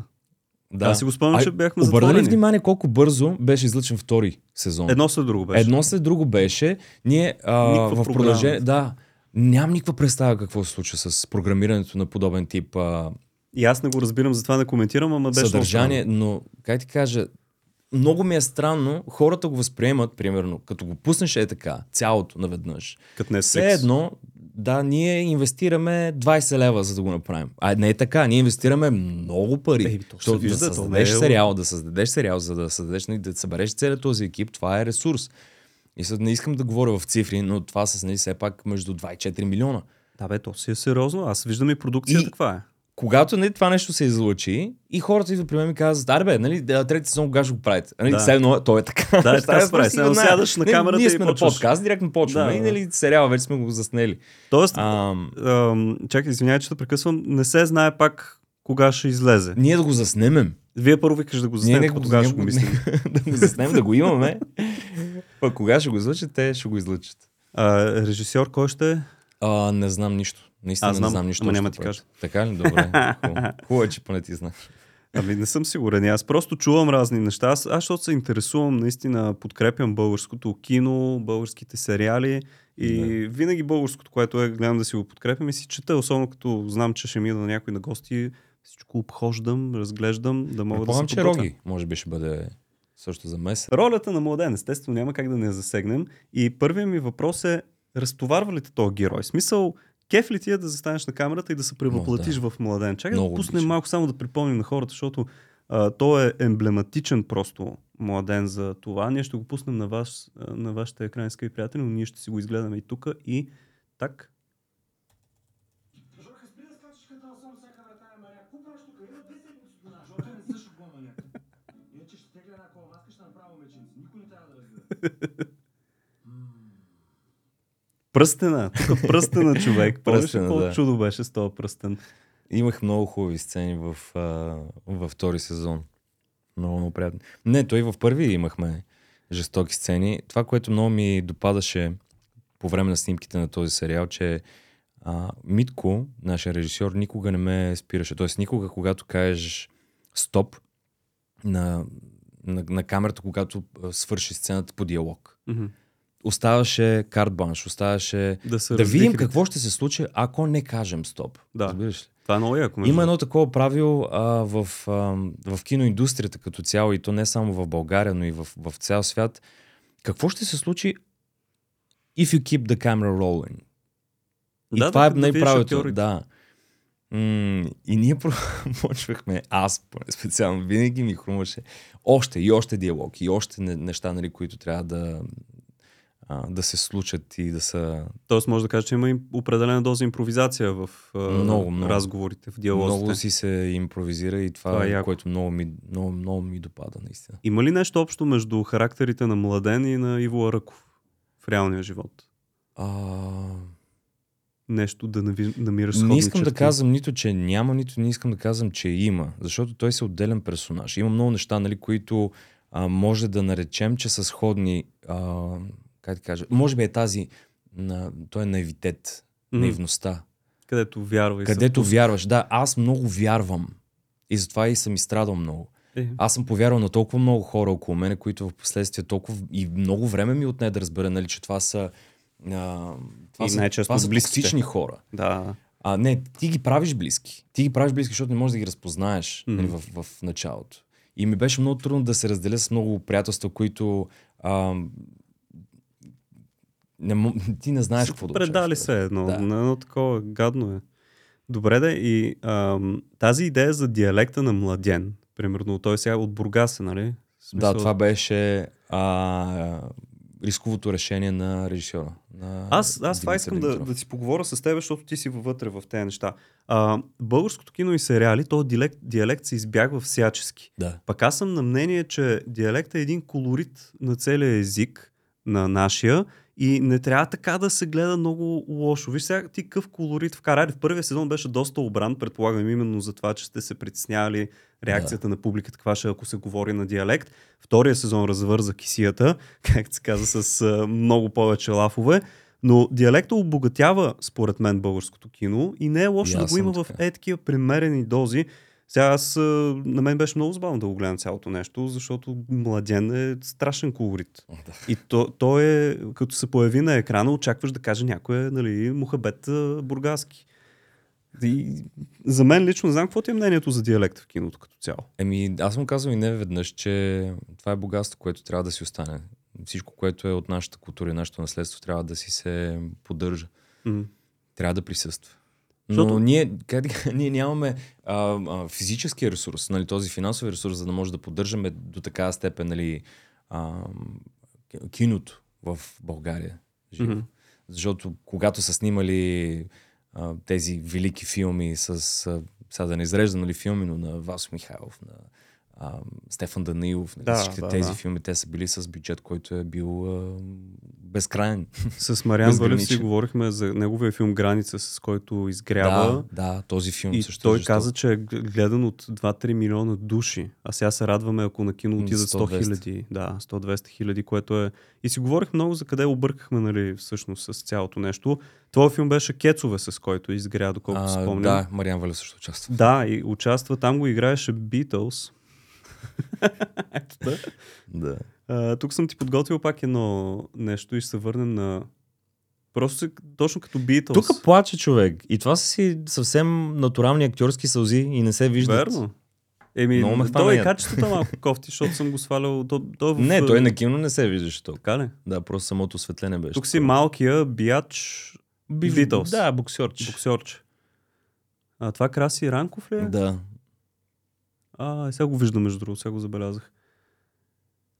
Да. Аз си го спомням, че бяхме затворени. Обърна ли внимание колко бързо беше излъчен втори сезон? Едно след друго беше. Едно след друго беше. Ние а, в продължение... Да, нямам никаква представа какво се случва с програмирането на подобен тип а, и аз не го разбирам, затова не коментирам, ама беше Съдържание, но, как ти кажа, много ми е странно, хората го възприемат, примерно, като го пуснеш е така, цялото наведнъж. Като не Все едно, да, ние инвестираме 20 лева, за да го направим. А не е така, ние инвестираме много пари. Ей, то, да, създадеш е... сериал, да създадеш сериал, за да създадеш, нали, да събереш целият този екип, това е ресурс. И сега не искам да говоря в цифри, но това са нали, все пак между 2 и 4 милиона. Да, бе, то си е сериозно. Аз виждам и продукцията и, каква е когато нали, това нещо се излучи и хората идват при мен и казват, аре бе, нали, трети сезон кога ще го правите? Нали, да. Все то е така. Да, така се прави. Сега сядаш на камерата Ние сме на подкаст, директно почваме да, и нали, сериала вече сме го заснели. Тоест, ам... ам, чакай, извинявай, че те прекъсвам, не се знае пак кога ще излезе. Ние да го заснемем. Вие първо викаш да го заснемем, не, кога ще го мислим. да го заснемем, да го имаме. Пък кога ще го излъчат, те ще го излъчат. А, режисьор кой ще е? А, не знам нищо. Наистина Аз знам, не знам нищо. Ама няма ти кажа. Така ли? Добре. Хубаво е, че поне ти знаеш. Ами не съм сигурен. Аз просто чувам разни неща. Аз, аз защото се интересувам, наистина подкрепям българското кино, българските сериали и да. винаги българското, което е, гледам да си го подкрепям и си чета, особено като знам, че ще ми на някой на гости, всичко обхождам, разглеждам, да мога да се че Роги, може би ще бъде също за месец. Ролята на младен, естествено, няма как да не засегнем. И първият ми въпрос е, разтоварва ли те този герой? Смисъл, Кеф ли ти е да застанеш на камерата и да се превъплатиш да. в младен? Чакай да пуснем малко само да припомним на хората, защото а, той е емблематичен просто младен за това. Ние ще го пуснем на, вас, на вашите екрани, скъпи приятели, но ние ще си го изгледаме и тук и так. Пръстена. Тук пръстена човек. Пръстена, колко да. чудо беше с този пръстен. Имах много хубави сцени в, а, във втори сезон. Много, много приятно. Не, той в първи имахме. жестоки сцени. Това, което много ми допадаше по време на снимките на този сериал, че а, Митко, нашия режисьор, никога не ме спираше. Тоест, никога, когато кажеш стоп на, на, на камерата, когато свърши сцената по диалог. Мгм. Оставаше карт банш, оставаше Да, се да видим какво ще се случи, ако не кажем стоп. Да. Разбираш ли? Това е много яко. Има едно такова правило а, в, а, в киноиндустрията като цяло, и то не само в България, но и в, в цял свят. Какво ще се случи if you keep the camera rolling? И Да, това да, е да видиш най-правилото. Да. М- и ние почвахме, аз специално, винаги ми хрумваше още и още диалог и още не- неща, нали, които трябва да, а, да се случат и да са Тоест може да кажа, че има и определена доза импровизация в а, Много, много. разговорите, в диалозите. много си се импровизира и това, Това е е яко. което много ми, много, много ми допада наистина. Има ли нещо общо между характерите на Младен и на Иво Аръков в реалния живот? А, Нещо да намираш сходни не искам да черти? казвам нито, че няма, нито не искам да казвам, че има, защото той се отделен персонаж. Има много неща, нали, които а, може да наречем, че са сходни. А, как да кажа? Може би е тази, на, той е наивитет, Мгм. наивността. Където вярва и се Където вярваш. Да, аз много вярвам. И затова и съм изстрадал много. Е, Аз съм повярвал на толкова много хора около мене, които в последствие толкова и много време ми отне да разбера, нали, че това са, а, това И са, това са токсични хора. да. А, не, ти ги правиш близки. Ти ги правиш близки, защото не можеш да ги разпознаеш Мгм. нали, в, в началото. И ми беше много трудно да се разделя с много приятелства, които а, не, ти не знаеш какво да Предали се едно. Да. На едно такова гадно е. Добре да и ам, тази идея за диалекта на младен, примерно, той сега от Бургас е, нали? Смисъл- Да, това беше а, рисковото решение на режисьора. На Аз, аз това искам да, да си поговоря с теб, защото ти си вътре в тези неща. А, българското кино и сериали, то диалект, диалект се избягва всячески. Да. Пък аз съм на мнение, че диалектът е един колорит на целия език, на нашия, и не трябва така да се гледа много лошо. Виж сега ти какъв колорит вкара. В първия сезон беше доста обран, предполагам именно за това, че сте се притеснявали реакцията на публиката, каква ще е, ако се говори на диалект. Втория сезон развърза кисията, както се каза, с а, много повече лафове. Но диалектът обогатява, според мен, българското кино и не е лошо И да го има съм в така. е такива примерени дози. Сега аз, на мен беше много забавно да го гледам цялото нещо, защото Младен е страшен колорит. И то, то е, като се появи на екрана, очакваш да каже някой, нали, Мухабет Бургаски. И за мен лично не знам какво ти е мнението за диалект в киното като цяло. Еми, аз съм казал и не веднъж, че това е богатство, което трябва да си остане. Всичко, което е от нашата култура и нашето наследство, трябва да си се поддържа. М. Трябва да присъства. Но Защото- ние, как, ние нямаме а, а, физическия ресурс, нали, този финансов ресурс, за да може да поддържаме до такава степен нали, а, киното в България. Живо. Мгм. Защото когато са снимали а, тези велики филми с, а, сега да не изреждам нали, филми, но на Васо Михайлов, на а, Стефан Данилов, нали, Да, всичките да, тези да. филми, те са били с бюджет, който е бил а, безкрайен. С Мариан Валев си говорихме за неговия филм Граница, с който изгрява. Да, да, този филм И също той е жесток. каза, че е гледан от 2-3 милиона души. А сега се радваме, ако на кино отидат 100 100-200. хиляди. Да, 100-200 хиляди, което е... И си говорих много за къде объркахме, нали, всъщност с цялото нещо. Твоя филм беше Кецове, с който изгря, доколкото спомням. Да, Мариан Валев също участва. Да, и участва. Там го играеше Beatles. Да. Да. А, тук съм ти подготвил пак едно нещо и ще се върнем на... Просто се, точно като Beatles. Тук плаче човек. И това са си съвсем натурални актьорски сълзи и не се виждат. Верно. Еми, то е качеството малко кофти, защото съм го свалял. То, то в, Не, той на кино не се виждаше толкова. Така ли? Да, просто самото осветление беше. Тук си малкия бияч Би- Beatles. Да, боксерч. боксерче. А това Краси Ранков ли е? Да. А, сега го виждам между другото, сега го забелязах.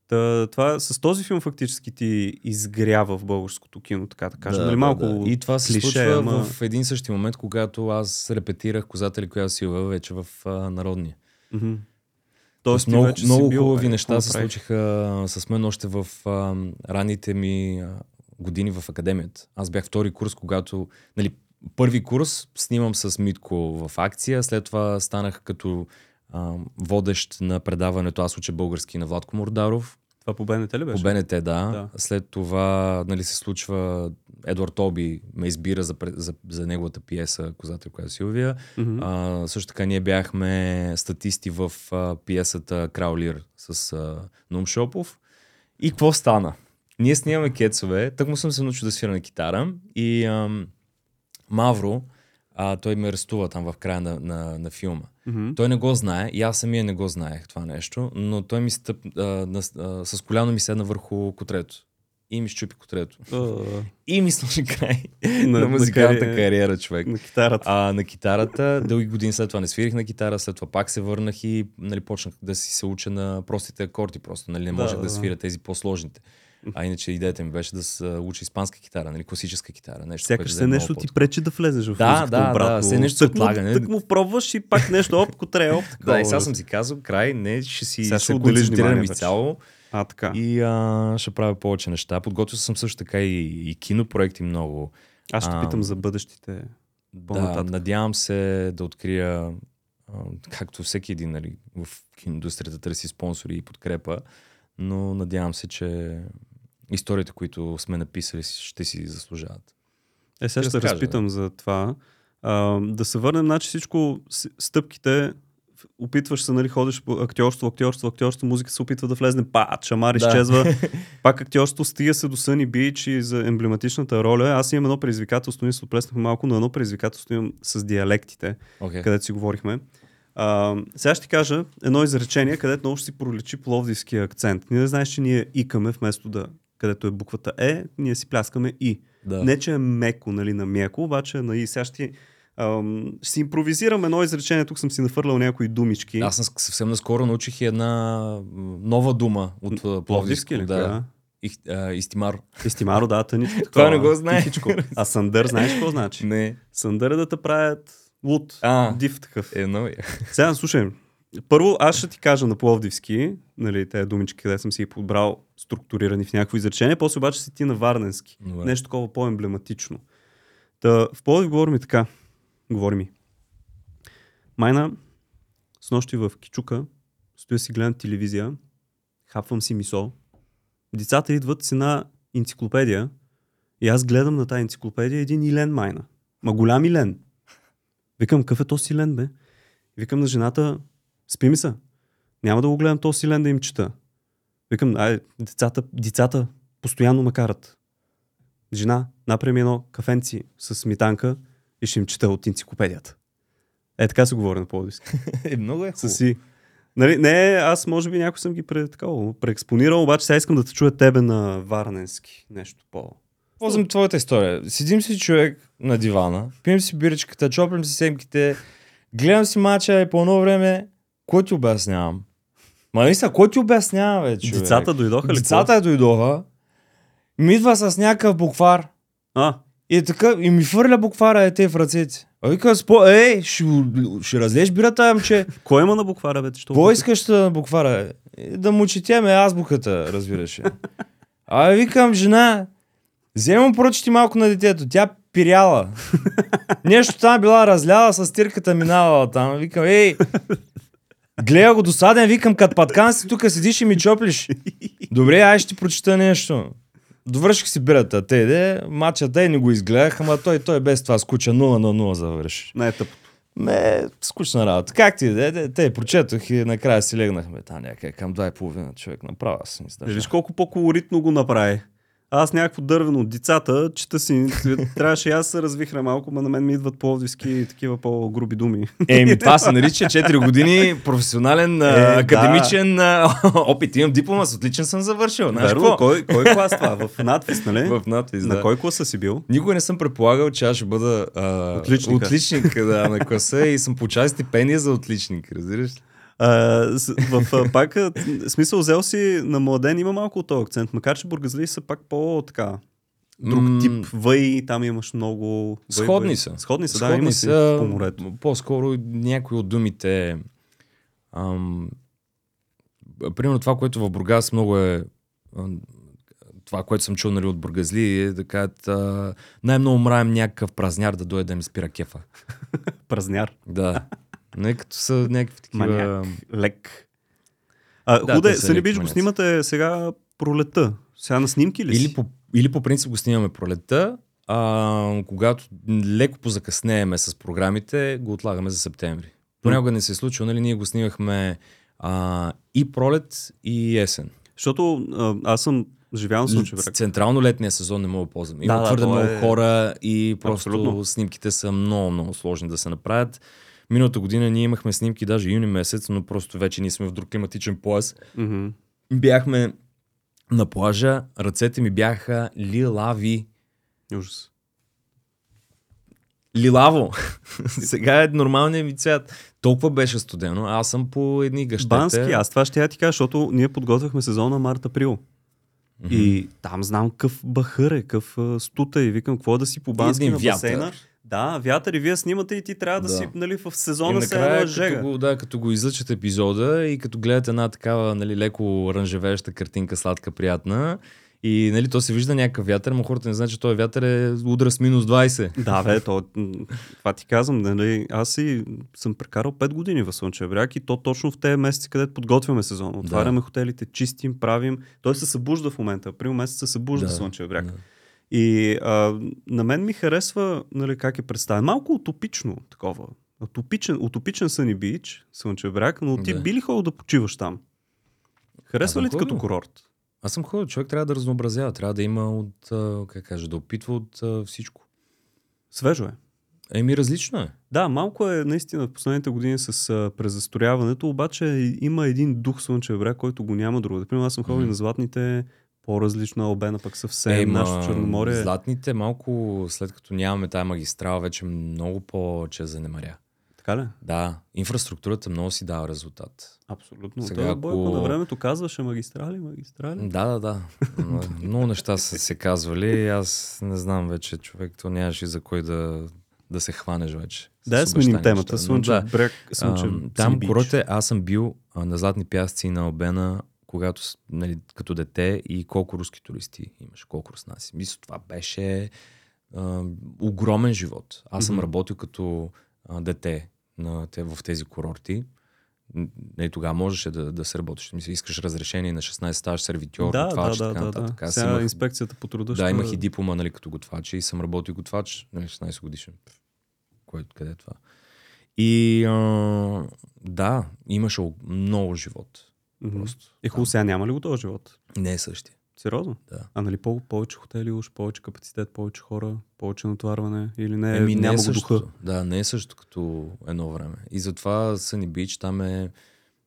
Та, това, с този филм фактически ти изгрява в българското кино, така да кажем. да, нали, да, малко да. И това се клише, случва ама- в един същи момент, когато аз репетирах Козата ли коя сила вече в а, Народния. Мгм. Тоест, много, вече много бил, хубави е, неща се направих? случиха с мен още в а, ранните ми а, години в академията. Аз бях втори курс, когато, нали, първи курс снимам с Митко в акция, след това станах като а, водещ на предаването Аз уча български на Владко Мордаров. Това по БНТ ли беше? По БНТ, да. Да. След това нали, се случва Едвард Оби ме избира за, за, за неговата пиеса Козата и Силвия. Мгм. А, също така ние бяхме статисти в а, пиесата Краулир с а, Нум Шопов. И какво стана? Ние снимаме кецове, так му съм се научил да свира на китара и ам, Мавро, а, той ме арестува там в края на, на, на филма. Мгм. Той не го знае и аз самия не го знаех това нещо, но той ми стъп, а, на, а, с коляно ми седна върху котрето и ми щупи котрето. А, И ми сложи край На- на, на музикалната кариера- кариера, човек. На китарата. А на китарата, дълги години след това не свирих на китара, след това пак се върнах и нали, почнах да си се уча на простите акорди просто. Нали, не Да, можех да, да, да. свиря тези по-сложните. А иначе идеята ми беше да се уча испанска китара, нали, класическа китара. Нещо, Сякаш се е нещо ти пречи да влезеш в Да, музиката да, обратно. да, нещо се Тък му- отлага, не? Тък му пробваш и пак нещо, оп, котре, оп. Да, и сега съм си казал, край, не, ще си Сега се ще концентрирам изцяло А, така. и а, ще правя повече неща. Подготвил съм също така и, и кинопроекти много. Аз ще а, питам за бъдещите. Да, надявам се да открия, както всеки един нали, в киноиндустрията търси спонсори и подкрепа, но надявам се, че историите, които сме написали, ще си заслужават. Е, сега Ще разпитам за това. А, да се върнем, значи всичко, стъпките, опитваш се, нали, ходиш по актьорство, актьорство, актьорство, музика се опитва да влезне, па, шамар Да. изчезва, пак актьорство, стига се до Съни Бич и за емблематичната роля. Аз имам едно предизвикателство, ние се отплеснахме малко, но едно предизвикателство имам с диалектите, Okay. където си говорихме. А, сега ще ти кажа едно изречение, където много ще си проличи пловдивския акцент. Ние знаеш, че ние икаме вместо да, където е буквата Е, ние си пляскаме И. Да. Не, че е меко, нали, на меко, обаче на и сега ще, ти, ам, ще си импровизирам едно изречение, тук съм си нафърлял някои думички. Аз съвсем наскоро научих и една нова дума от а, Пловдивски ли? Да. Да. А, истимар. Истимаро, да, тъничко. Това не го тихичко. А съндър, знаеш какво значи? Не. Съндър е да те правят луд, А. див такъв. Е, но... Сега, слушай, първо аз ще ти кажа на пловдивски, нали, тези думички, къде съм си ги подбрал структурирани в някакво изречение, после обаче си ти на варненски. Добре. Нещо такова по-емблематично. Та, в Пловдив говори ми така. Говори ми. Майна, с нощи в Кичука, стоя си гледам телевизия, хапвам си мисо. Децата идват с една енциклопедия и аз гледам на тази енциклопедия един Илен Майна. Ма голям Илен. Викам, какъв е то Силен, бе? Викам на жената, спи ми се. Няма да го гледам то Силен да им чета. Викам, ай, децата, децата постоянно ме карат. Жена, направи ми едно кафенци с сметанка и ще им чета от енциклопедията. Е, така се говори на Пловдивски. е, много е хубаво. си. Нали, не, аз може би някой съм ги пре, такова, преекспонирал, обаче сега искам да те чуя тебе на Варненски. Нещо по... Ползвам твоята история. Седим си човек на дивана, пием си биричката, чоплям си семките, гледам си мача и по едно време, кой ти обяснявам? Ма наистина, кой ти обяснява, човек? Децата дойдоха ли? Децата дойдоха, ми идва с някакъв буквар А, и, е така, и ми фърля буквара е те в ръцете. А вика, спо, ей, ще, ще разлеш бирата, ам, че кой има на буквара, бе? Що какво искаш да буквара? Е, Да му четеме азбуката, разбираш. ли. А викам, жена, вземам прочети малко на детето. Тя пиряла. Нещо там била разляла с стирката минавала там. Викам, ей, гледа го досаден, викам, като паткан си тук седиш и ми чоплиш. Добре, ай ще ти прочита нещо. Довърших си бирата. Те, де, мачата и не го изгледах, ама той, той без това скуча 0 на 0 завърши. Най-тъпото. Ме, скучна работа. Как ти де, де, те прочетох и накрая си легнахме там някъде към 2,5 човек. Направо аз съм издържал. Виж колко по-колоритно го направи. Аз някакво дървено от децата, чета си, трябваше аз се развихра малко, но на мен ми идват пловдивски и такива по-груби думи. Еми, това се нарича 4 години професионален, Е, да. академичен а, опит. Имам диплома, с отличен съм завършил. Знаеш кой, кой клас това? В надпис, нали? В надпис, На да. кой класа си бил? Никога не съм предполагал, че аз ще бъда а, отличник да, на класа и съм получавал стипендия за отличник, разбираш ли? А, с- в пак, смисъл, взел си на младен, има малко от този акцент, макар че бургазли са пак по-така. Друг М, тип въй, там имаш много... Въй, Сходни въй. са. Сходни са, да, Сходни има си са, по морето. По-скоро някои от думите. Ам, примерно това, което в Бургас много е. ам, Това, което съм чул нали, от бургазли е да кажат най-много мраем някакъв празняр да дойде да ми спира кефа. Празняр. Да. Не като са някакви такива... Маняк. Лек. А, Да, худе, те са Съни леки Бич го снимате сега пролета. Сега на снимки ли си? Или по, или по принцип го снимаме пролетта, а, когато леко позакъснееме с програмите, го отлагаме за септември. Понякога не се е случва, нали, ние го снимахме а, и пролет, и есен. Защото а, аз съм живял бряг. Централно летния сезон не мога да ползвам. Има Да, да, твърде то много е- хора и просто Абсолютно. снимките са много, много сложни да се направят. Миналата година ние имахме снимки даже юни месец, но просто вече ние сме в друг климатичен пояс. Мгм. Бяхме на плажа, ръцете ми бяха лилави. Ужас. Лилаво. Сега е нормалният ми цвят. Толкова беше студено. Аз съм по едни гъщете. Бански, аз това ще я ти кажа, защото ние подготвяхме сезона март-април. И там знам какъв бахър е, какъв а, стута и викам, какво да си по бански на вятър. Да, вятър и вие снимате и ти трябва да, Да. си нали, в И сезона се накрая, едно жега. като го, да, като го излъчат епизода и като гледате една такава нали, леко оранжевеща картинка, сладка, приятна, и нали, то се вижда някакъв вятър, но хората не знаят, че този вятър е удра с минус 20. Да, бе, то, това ти казвам, нали, аз си съм прекарал 5 години в Слънчев бряг и то точно в тези месеци, където подготвяме сезон. Отваряме хотелите, чистим, правим. Той се събужда в момента. Април месец се събужда Да, Слънчев бряг. да. И а, на мен ми харесва нали, как е представен. Малко утопично такова. Утопичен, утопичен Съни Бич, Слънчев бряг, но ти Да. би ли ходил да почиваш там? Харесва Аз ли ти като курорт? Аз съм ходил, човек трябва да разнообразява, трябва да има от, как кажа, да опитва от всичко. Свежо е. Еми, различно е. Да, малко е наистина в последните години с а, презастрояването, обаче има един дух Слънчев бряг, който го няма друго. Например, аз съм ходил Мгм. на Златните, по-различно, Албена пък съвсем, Ема, нашето Черноморие. Златните малко, след като нямаме тая магистрала, вече много по-че занемаря. Така ли? Да, инфраструктурата много си дава резултат. Абсолютно. Сега, Той ако- Бойко на времето казваше магистрали, магистрали. Да, да, да. Много неща са се казвали. Аз не знам вече, човек, то нямаше за кой да, да се хванеш вече. Да, сменим темата. Слънчев да, бряг, Слънчев ам, там курорте, аз съм бил а, на Златни пясъци на Обена, когато, нали, като дете и колко руски туристи имаше, колко руснаци. Мисля, това беше а, огромен живот. Аз съм Мгм. работил като а, дете на, те, в тези курорти. Не, тогава можеше да, да се работиш. Мисля, искаш разрешение на 16 стаж сервитьор, да, готвач, да, да, така да, нататък. да. Сега имах, инспекцията по труда да, ще- имах и диплома нали, като готвач и съм работил готвач, нали, 16 годишен. Кое, къде е това? И а, да, имаше много живот. Мгм. Просто. Е, хубаво, сега няма ли го този живот? Не е същия. Сериозно? Да. А нали по- повече хотели уж, повече капацитет, повече хора, повече натоварване или не, Еми, не няма е го същото. духа? Да, не е също като едно време. И затова Съни Бич там е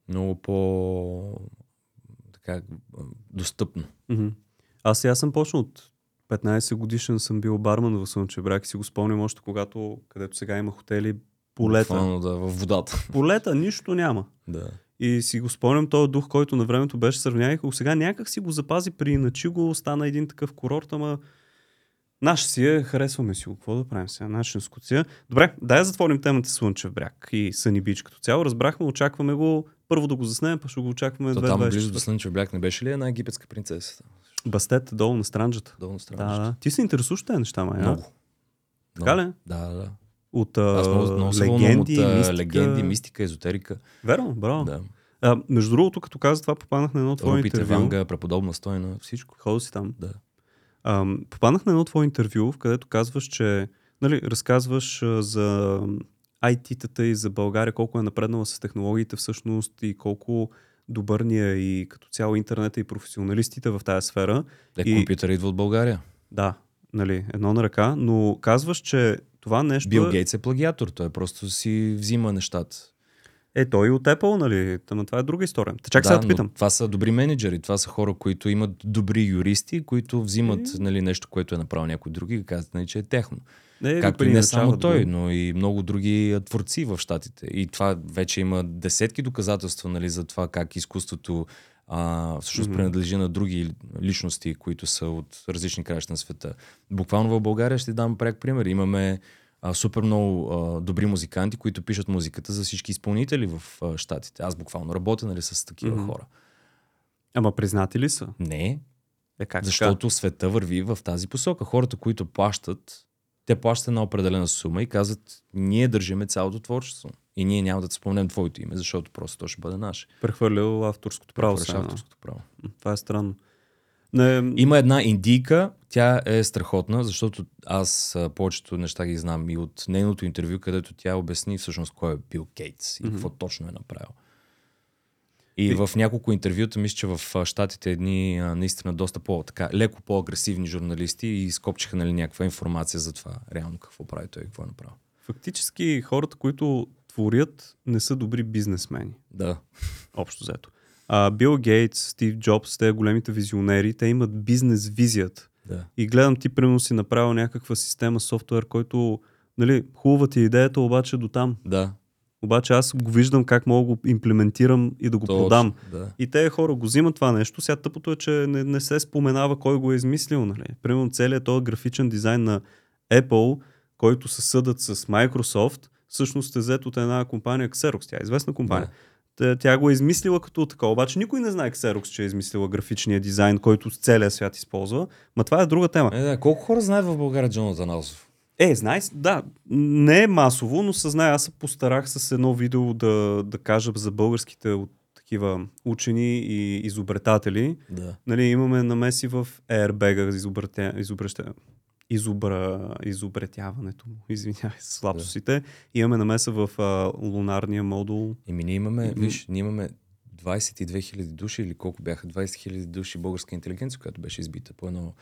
много по така, достъпно. Мгм. Аз сега съм почнал от 15 годишен съм бил барман в Слънчев бряг и си го спомням още когато, където сега има хотели, полета. Буквално да, в водата. Полета, нищо няма. Да. И си го спомням този дух, който на времето беше сравнявах. го сега някак си го запази при иначи го стана един такъв курорт, ама наш си е, харесваме си го. Какво да правим сега? Начин скуция. Добре, дай да затворим темата Слънчев бряг и Съни Бич като цяло. Разбрахме, очакваме го първо да го заснем, па ще го очакваме То там 2024. близо до Слънчев бляг не беше ли една египетска принцеса? Бастет долу на странджата. Долу на Да, страна. да. Ти се интересуваш тези неща, май? Много. Така ли? Да. Да, да, да. От Аз много, а, легенди, от а, мистика. легенди, мистика, езотерика. Верно, браво. Да. А, между другото, като каза това, попаднах на едно твое Рупите, интервю. Ванга, преподобна стойна, всичко. Ходи си там. Да. Ам, попаднах на едно твое интервю, в където казваш, че нали, разказваш а, за IT-тата и за България, колко е напреднала с технологиите всъщност и колко добър ни е и като цяло интернета и професионалистите в тази сфера. Е, И- компютър идва от България. Да, нали, едно на ръка, но казваш, че това нещо Бил е... Гейтс е плагиатор, той просто си взима нещата. Е, той и от Apple, нали? Тама това е друга история. Та чак да, сега но питам. Това са добри менеджери, това са хора, които имат добри юристи, които взимат Е. нали, нещо, което е направил някой други и казват, нали, че е техно. Не, Както и не само той, но и много други творци в Штатите. И това вече има десетки доказателства нали, за това как изкуството а, всъщност Мгм. принадлежи на други личности, които са от различни краища на света. Буквално в България ще дам пряк пример. Имаме а, супер много а, добри музиканти, които пишат музиката за всички изпълнители в а, Штатите. Аз буквално работя нали, с такива Мгм. хора. Ама признати ли са? Не, Е, как така? защото света върви в тази посока. Хората, които плащат, те плащат една определена сума и казват, ние държиме цялото творчество. И ние няма да те спомнем твоето име, защото просто то ще бъде наше. Прехвърлял авторското право. Прехвърляш авторското право. Това е странно. Не, Има една индийка, тя е страхотна, защото аз повечето неща ги знам и от нейното интервю, където тя обясни всъщност кой е Бил Кейтс и какво точно е направил. И в няколко интервюта, мисля, че в Штатите едни наистина доста по, така, леко по-агресивни журналисти и скопчиха нали, някаква информация за това, реално какво прави той и какво е направил. фактически хората, които творят, не са добри бизнесмени. Да. Общо взето. А, Бил Гейтс, Стив Джобс, те големите визионери, те имат бизнес визията. да. И гледам ти, примерно, си направил някаква система, софтуер, който, нали, хубава ти е идеята, обаче до там. Да. Обаче аз го виждам как мога да го имплементирам и да го Точно, продам. Да. И те хора го взимат това нещо. Сега тъпото е, че не, не се споменава кой го е измислил. Нали? Примерно целият този графичен дизайн на Apple, който се съдат с Microsoft, всъщност е взет от една компания Xerox. Тя е известна компания. Тя, тя го е измислила като така. Обаче никой не знае Xerox, че е измислила графичния дизайн, който целият свят използва. Ма това е друга тема. Е, да. Колко хора знаят в България Джонатан Алсов? Е, знай, с- да, не е масово, но се знае, аз се постарах с едно видео да, да кажа за българските от такива учени и изобретатели. Да. Нали, имаме намеси в Airbag изобретя, изобреща, изобра, изобретяването му, извинявай, с лапсусите. Имаме намеса в а, лунарния модул. Еми ние имаме, Мгм. виж, ние имаме 22 хиляди души или колко бяха 20 хиляди души българска интелигенция, която беше избита по едно,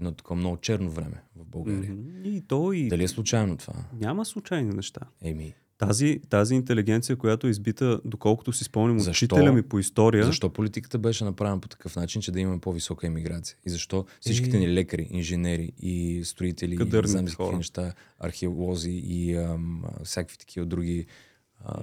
едно такова много черно време в България. И то и... Дали е случайно това? Няма случайни неща. Еми, Тази, тази интелигенция, която е избита, доколкото си спомням от Защо? учителя ми по история, защо политиката беше направена по такъв начин, че да имаме по-висока емиграция? И защо всичките Е. ни лекари, инженери и строители, и не Кадърните знам какви неща, археолози и ам, всякакви такива други а,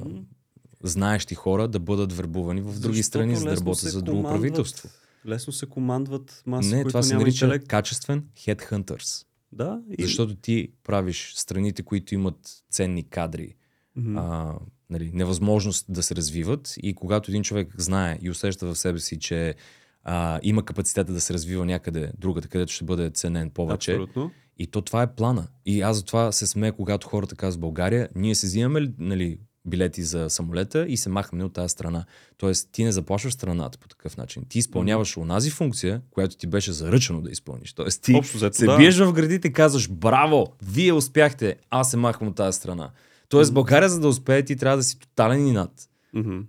знаещи хора да бъдат вербувани в други Защото страни, за да работят за друго правителство? Лесно се командват маси, Не, които това се няма нарича интелект. качествен headhunters. Да, и... Защото ти правиш страните, които имат ценни кадри, Мгм. а, нали, невъзможност да се развиват и когато един човек знае и усеща в себе си, че а, има капацитета да се развива някъде другата, където ще бъде ценен повече. Абсолютно. И то това е плана. И аз затова се смея, когато хората казват България, ние се взимаме ли, нали, билети за самолета и се махаме от тази страна. Тоест, ти не заплашваш страната по такъв начин. Ти изпълняваш онази функция, която ти беше заръчано да изпълниш. Тоест, ти Общо взето, се да. биеш в градите и казваш, браво, вие успяхте, аз се махам от тази страна. Тоест, България, за да успее, ти трябва да си тотален инат. Мгм.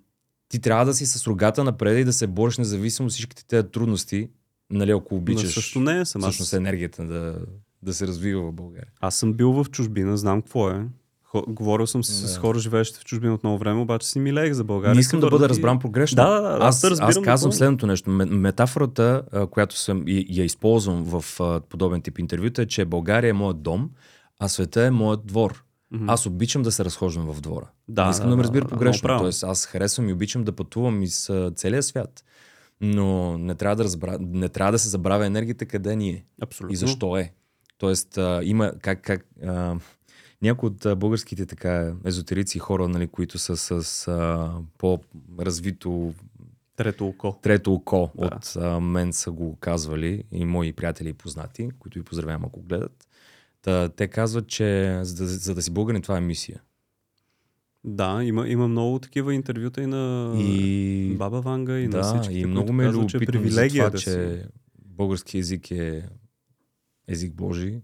Ти трябва да си с рогата напред и да се бориш независимо от всичките тези трудности, нали, ако Но обичаш също не е съм. всъщност енергията да, да се развива в България. аз съм бил в чужбина, знам какво е. Хо, говорил съм си с Да. хора, живеещи в чужбина от много време, обаче си милеех за България. Не искам да бъда и- разбран погрешно. Да, да, да, аз аз, аз казвам следното нещо. Ме- Метафората, която съм и, я използвам в подобен тип интервюта е, че България е моят дом, а света е моят двор. Мгм. Аз обичам да се разхождам в двора. Да, не искам да, да, ме да, разбира да, погрешно. правилно. Тоест, аз харесвам и обичам да пътувам из целия свят. Но не трябва да, разбра... не трябва да се забравя енергията къде ни е. Абсолютно. И защо е. Тоест, а, има как, как а, някои от българските така езотерици хора, нали, които са с а, по-развито Трето око. трето око Да. от а, мен са го казвали и мои приятели и познати, които ви поздравявам ако гледат. Та, те казват, че за да, за да си българин това е мисия. Да, има, има много такива интервюта и на И, Баба Ванга и на да, всички. и много ме е че е това, да че български език е език Божий.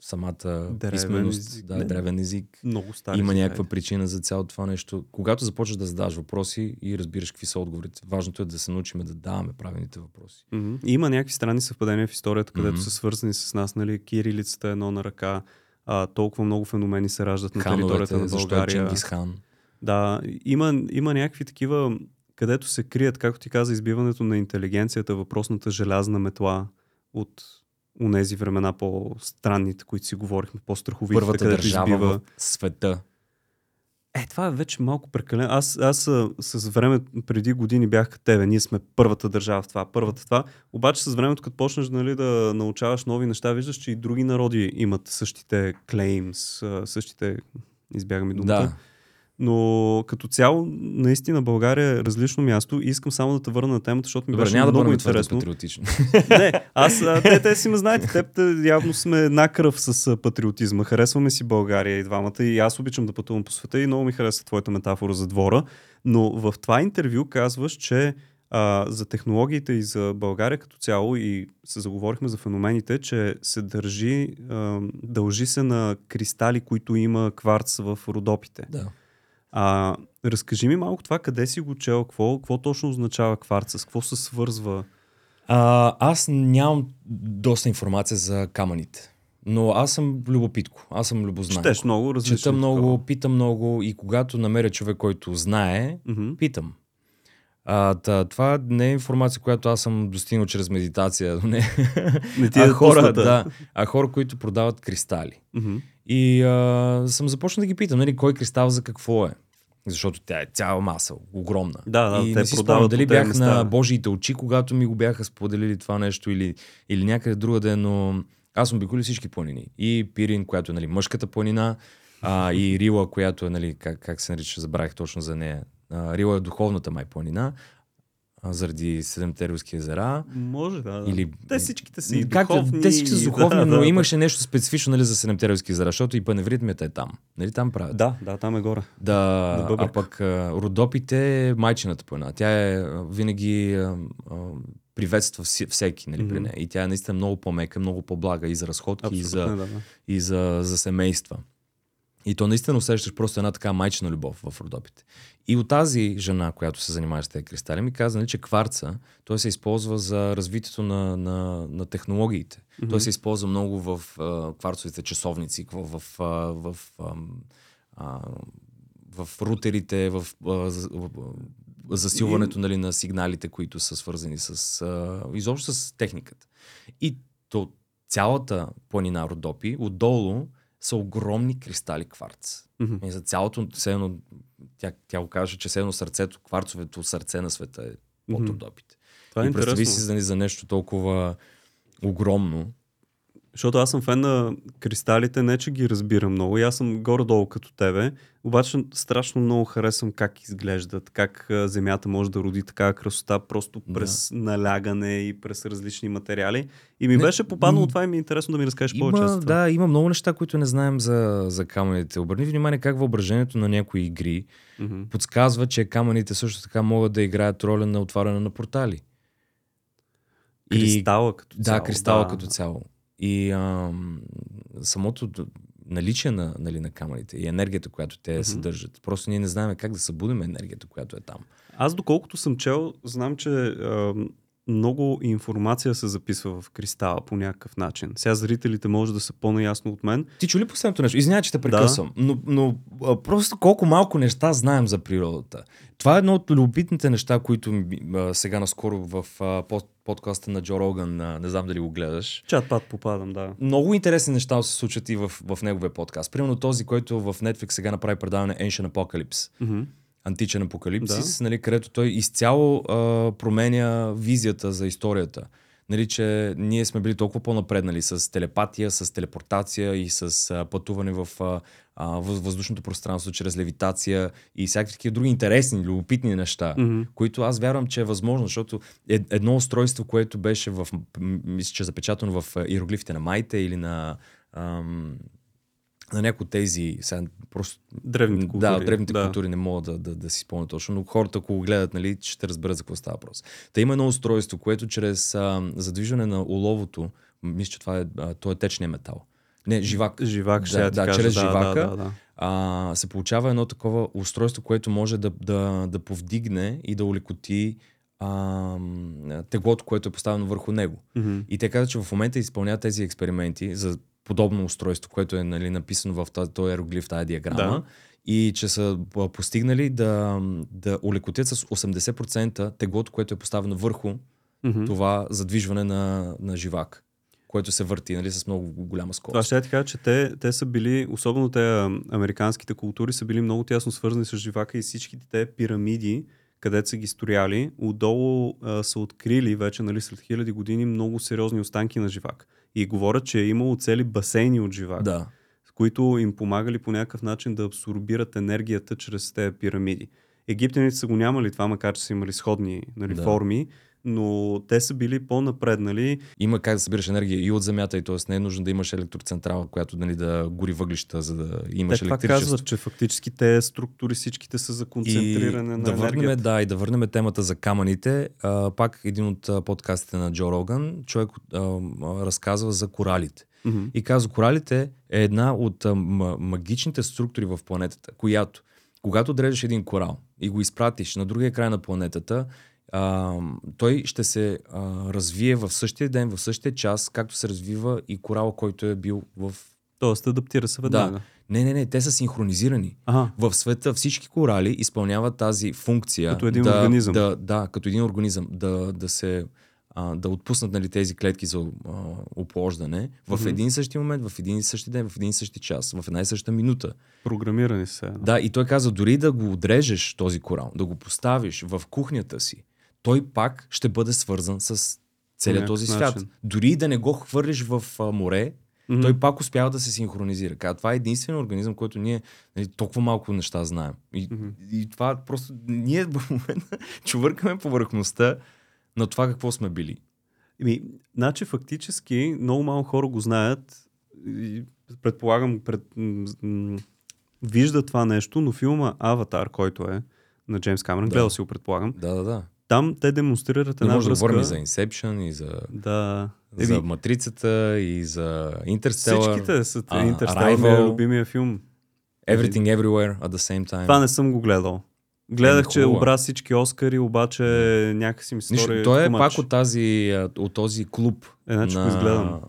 Самата Древен писменост, език. да, Не, древен език. Много стари. Има някаква тези. причина за цялото това нещо. Когато започваш да задаваш въпроси и разбираш какви са отговорите, важното е да се научим да даваме правилните въпроси. Мгм. И Има някакви странни съвпадения в историята, където Мгм. са свързани с нас, нали, кирилицата е едно на ръка, а, толкова много феномени се раждат на територията Хановете, на защо е България. Чингис хан? Да, има, има някакви такива, където се крият, както ти каза, избиването на интелигенцията, въпросната желязна метла от унези времена по-странните, които си говорихме, по-страховите, Първата където държава избива. в света. Е, това е вече малко прекалено. Аз, аз с време, преди години бях като тебе. Ние сме първата държава в това, първата в това. Обаче с времето, като почнеш нали, да научаваш нови неща, виждаш, че и други народи имат същите а, същите, избягаме думата, Да. Но като цяло, наистина България е различно място и искам само да те върна на темата, защото ми Добре, беше няма да много бъдем твърде интересно. патриотични. Не, аз, а, те, те си ме знаете, теб те, явно сме една кръв с патриотизма. Харесваме си България и двамата и аз обичам да пътувам по света и много ми харесва твоята метафора за двора. Но в това интервю казваш, че а, за технологиите и за България като цяло и се заговорихме за феномените, че се държи, а, дължи се на кристали, които има кварц в родопите. да. А, разкажи ми малко това, къде си го чел, какво, какво точно означава кварц, с какво се свързва? А, аз нямам доста информация за камъните. Но аз съм любопитко. Аз съм любознайко. Четеш много различно. Чета много, питам много и когато намеря човек, който знае, Мгм. питам. А, та, това не е информация, която аз съм достигнал чрез медитация. Не. Не ти е а, хора, да, а хора, които продават кристали. Мгм. И а, съм започнал да ги питам, нали, кой кристал за какво е. Защото тя е цяла маса, огромна. Да, да, и те не си спомням дали бях места. на Божиите очи, когато ми го бяха споделили това нещо или, или някъде другаде, но аз съм обиколил всички планини. И Пирин, която е нали, мъжката планина, а, и Рила, която е, нали, как, как се нарича, забравих точно за нея. А, Рила е духовната май планина, а, заради Седемте рилски езера. Може, да. да. Или... Те всичките си Как, духовни. те всички са и- духовни, да, но да, имаше нещо специфично нали, за Седемте рилски езера, защото и паневритмията е там. Нали, там правят. Да, да, там е горе. Да, а пък а, Родопите е майчината планина. Тя е винаги а, а, приветства всеки нали, при Мгм. нея. И тя е наистина много по-мека, много по-блага и за разходки, и Абсолютно, за, да, да. и за, за семейства. И то наистина усещаш просто една така майчина любов в Родопите. И от тази жена, която се занимава с тези кристали, ми каза, нали, че кварца, той се използва за развитието на, на, на технологиите. Мгм. Той се използва много в а, кварцовите часовници, в, в, а, в, а, в рутерите, в, а, в, засилването нали, на сигналите, които са свързани с а, изобщо с техниката. И то цялата планина Родопи, отдолу са огромни кристали кварц. Мгм. И за цялото, едно, тя, тя го каже, че едно сърцето, кварцовето сърце на света е от. Родопите. Това е и представи интересно. си за, за нещо толкова огромно. Защото аз съм фен на кристалите, не че ги разбирам много. И аз съм горе-долу като тебе. Обаче страшно много харесвам как изглеждат, как земята може да роди такава красота, просто Да. през налягане и през различни материали. И ми Не, беше попаднало м, това и ми е интересно да ми разкажеш повече. за Има, това. да, има много неща, които не знаем за, за камъните. Обърни внимание как въображението на някои игри Мгм. подсказва, че камъните също така могат да играят роля на отваряне на портали. Кристала като Да, цяло. кристала като цяло. И ам, самото наличие на, нали, на камъните и енергията, която те Мгм. съдържат. Просто ние не знаем как да събудим енергията, която е там. Аз доколкото съм чел, знам, че а, много информация се записва в кристала по някакъв начин. Сега зрителите може да са по-наясно от мен. Ти чули последното нещо? Извинявай, че те прекъсвам, но, но а, просто колко малко неща знаем за природата. Това е едно от любопитните неща, които а, сега наскоро в а, под, подкаста на Джо Роган, а, не знам дали го гледаш, Чат пат попадам, да. много интересни неща се случват и в, в неговия подкаст. Примерно този, който в Netflix сега направи предаване Ancient Apocalypse. Мгм. Античен апокалипсис, да. нали, където той изцяло а, променя визията за историята. Нали, че ние сме били толкова по-напреднали с телепатия, с телепортация и с а, пътуване в а, а, въз- въздушното пространство чрез левитация и всякакви такива други интересни, любопитни неща, Мгм. които аз вярвам, че е възможно, защото е едно устройство, което беше в, мисля, че е запечатано в иероглифите на майте или на ам, на някои от тези, сега просто Древните култури. да, древните да. култури не мога да, да, да си спомня точно, но хората, ако го гледат, нали, ще разберат за какво става въпрос. Та има едно устройство, което чрез а, задвижване на оловото, мисля, че това е, а, то е течния метал. Не, живак. Живак, ще Да, да, кажа. чрез да, живака. Да, да, да. А, се получава едно такова устройство, което може да, да, да повдигне и да улекоти а, теглото, което е поставено върху него. Мгм. И те казват, че в момента изпълняват тези експерименти за подобно устройство, което е нали, написано в този, този иероглиф, тази диаграма. Да. И че са постигнали да, да улекотят с 80% теглото, което е поставено върху Мгм. това задвижване на, на живак, което се върти нали, с много голяма скорост. Това ще ти кажа, че те, те са били, особено те американските култури, са били много тясно свързани с живака и всичките те пирамиди, където са ги строяли, отдолу а, са открили вече нали, след хиляди години много сериозни останки на живак. И говорят, че е имало цели басейни от живак, Да. които им помагали по някакъв начин да абсорбират енергията чрез тези пирамиди. Египтяните са го нямали това, макар че са имали сходни нали, Да. форми, но те са били по-напреднали. Има как да събираш енергия и от земята, и т.е. не е нужно да имаш електроцентрала, която нали, да гори въглища, за да Те имаш това електричество. казват, че фактически тези структури всичките са за концентриране на да върнем, енергията. да, и да върнем темата за камъните. А, пак един от подкастите на Джо Роган, човек а, разказва за коралите. Мгм. И казва, коралите е една от а, магичните структури в планетата, която, когато отрежеш един корал и го изпратиш на другия край на планетата, а, той ще се а, развие в същия ден, в същия час, както се развива и корал, който е бил в... Тоест адаптира се веднага. Да. Не, не, не, те са синхронизирани. Ага. В света всички корали изпълняват тази функция. Като един да, организъм. Да, да, като един организъм. Да, да се а, да отпуснат нали, тези клетки за а, оплождане в Мгм. един и същи момент, в един и същи ден, в един и същи час, в една и съща минута. Програмирани са. Да, и той каза, дори да го отрежеш този корал, да го поставиш в кухнята си, той пак ще бъде свързан с целият този свят. начин. Дори и да не го хвърлиш в а, море, Мгм. той пак успява да се синхронизира. Каза, това е единствен организъм, който ние нали, толкова малко неща знаем. И, Мгм. и това просто... Ние в момента чувъркаме повърхността на това какво сме били. Еми, значи фактически много малко хора го знаят и предполагам, пред, виждат това нещо, но филма Аватар, който е на Джеймс Камерън, Да. гледал си го предполагам, Да, да, да. Там те демонстрират една може да връзка. говорим и за Inception, и за, Да. за Еми, Матрицата, и за Interstellar. всичките са а, Интерстелър, ми е любимия филм. Everything Everywhere at the same time. Това не съм го гледал. Гледах, че е. обра всички Оскари, обаче някакси ми стори той е пак от, тази, от този клуб Е, значи го на, изгледам.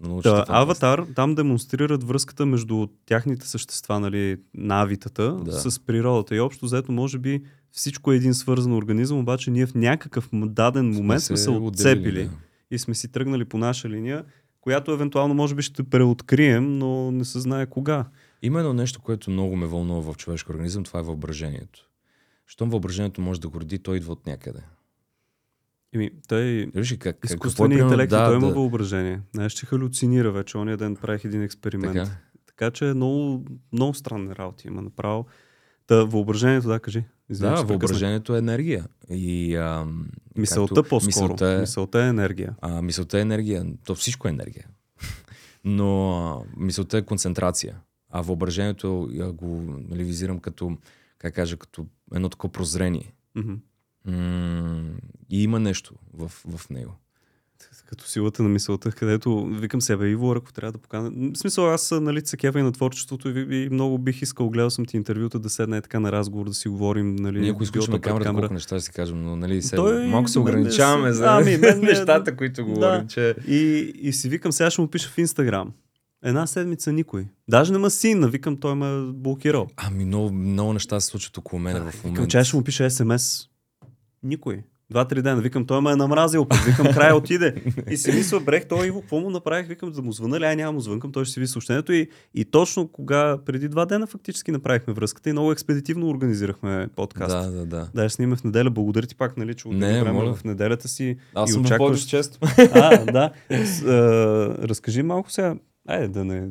на Да. Аватар, там демонстрират връзката между тяхните същества, нали, навитата, Да. с природата. И общо взето, може би, всичко е един свързан организъм, обаче ние в някакъв даден момент сме се отделили, отцепили да. и сме си тръгнали по наша линия, която евентуално може би ще преоткрием, но не се знае кога. Има едно нещо, което много ме вълнува в човешкия организъм, това е въображението. Щом въображението може да го роди, той идва от някъде. Еми, той Виж ли как? какво е изкуственият интелект, да, той има да, въображение. Знаеш, че халюцинира вече. Ония ден правих един експеримент. Така. Така че много, много странни работи има направо. Та, въображението, да, кажи. Извинявай, Да, въображението е енергия. И, ам, Мисълта както- по-скоро. Мисълта е, Мисълта е енергия. а, мисълта е енергия. То всичко е енергия. Но а, мисълта е концентрация. А въображението а, го нали, визирам като, как кажа, като едно такова прозрение. Мгм. М- и има нещо в, в него. Като силата на мисълта, където викам себе Иво, ако трябва да покана. В смисъл, аз нали, се кефа и на творчеството и, и, много бих искал, гледал съм ти интервюта, да седна е така на разговор, да си говорим. Нали, Ние ако изключим камерата, колко неща си кажем, но нали, се, Той- малко се ограничаваме за Ами, мен не- нещата, които говорим, че... И, и си викам, сега ще му пиша в Инстаграм. Една седмица никой. Даже не ма син, викам, той ме блокирал. Ами много, много неща се случват около мен в Викам, момента. че аз ще му пиша СМС. Никой. Два-три дена. Викам, той ме е намразил. Пък. Викам, край отиде. И си мисля, брех, той Иво, какво му направих? Викам, да му звъна ли? Ай, няма му звънкам, той ще си ви съобщението. И, и точно кога, преди два дена фактически направихме връзката и много експедитивно организирахме подкаст. Да, да, да. Да, я снимем в неделя. Благодаря ти пак, нали, че Не, време моля. в неделята си. Аз и съм очакваш- често. А, да. С, а, разкажи малко сега. Айде да не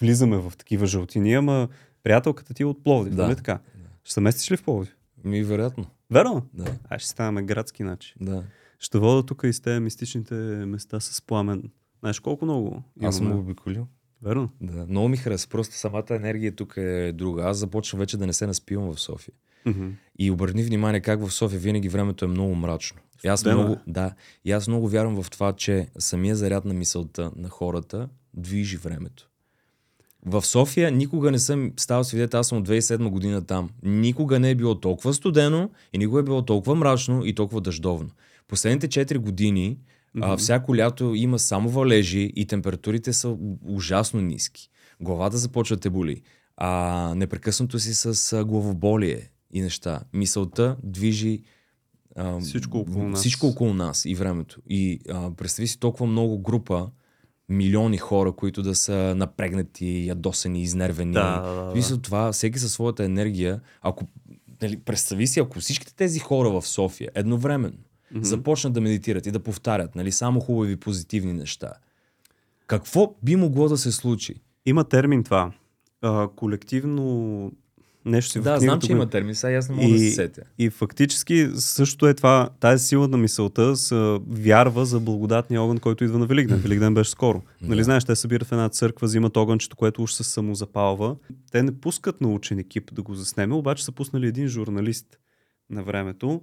влизаме в такива жълтини, ама приятелката ти е от Пловдив, Да. нали така? Ще се местиш ли в Пловдив? Ми, вероятно. Верно? Да, Ай, ще ставаме градски начин. да. Ще вода тук и с тези мистичните места с пламен. Знаеш колко много Аз съм имаме? обиколил. Верно? Да. Много ми хареса. Просто самата енергия тук е друга. Аз започвам вече да не се наспивам в София. Мгм. И обърни внимание как в София винаги времето е много мрачно. И аз много, да, и аз много вярвам в това, че самия заряд на мисълта на хората движи времето. В София никога не съм ставал свидетел, аз съм от 2007 година там. Никога не е било толкова студено и никога е било толкова мрачно и толкова дъждовно. Последните 4 години а, Мгм. всяко лято има само валежи и температурите са ужасно ниски. Главата започва да те боли. А, непрекъснато си с а, главоболие и неща. Мисълта движи а, Всичко около нас. Всичко около нас и времето. И а, представи си толкова много група, милиони хора, които да са напрегнати, ядосани, изнервени. Да, да, да. Мисля, това, всеки със своята енергия, ако нали, представи си, ако всичките тези хора в София едновременно Мгм. започнат да медитират и да повтарят нали, само хубави позитивни неща, какво би могло да се случи? Има термин това. А, колективно нещо си в Да, знам, книгата че има термин, сега аз не мога да се сетя. И фактически също е това, тази сила на мисълта са, вярва за благодатния огън, който идва на Великден. Великден беше скоро. Нали Да. знаеш, те събират в една църква, взимат огънчето, което уж се самозапалва. Те не пускат научен екип да го заснеме, обаче са пуснали един журналист на времето.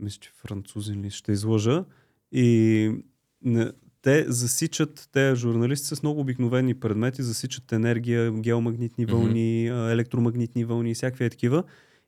Мисля, че французин ли ще излъжа. И не, те засичат, те журналисти с много обикновени предмети, засичат енергия, геомагнитни вълни, а, електромагнитни вълни и всякакви е такива.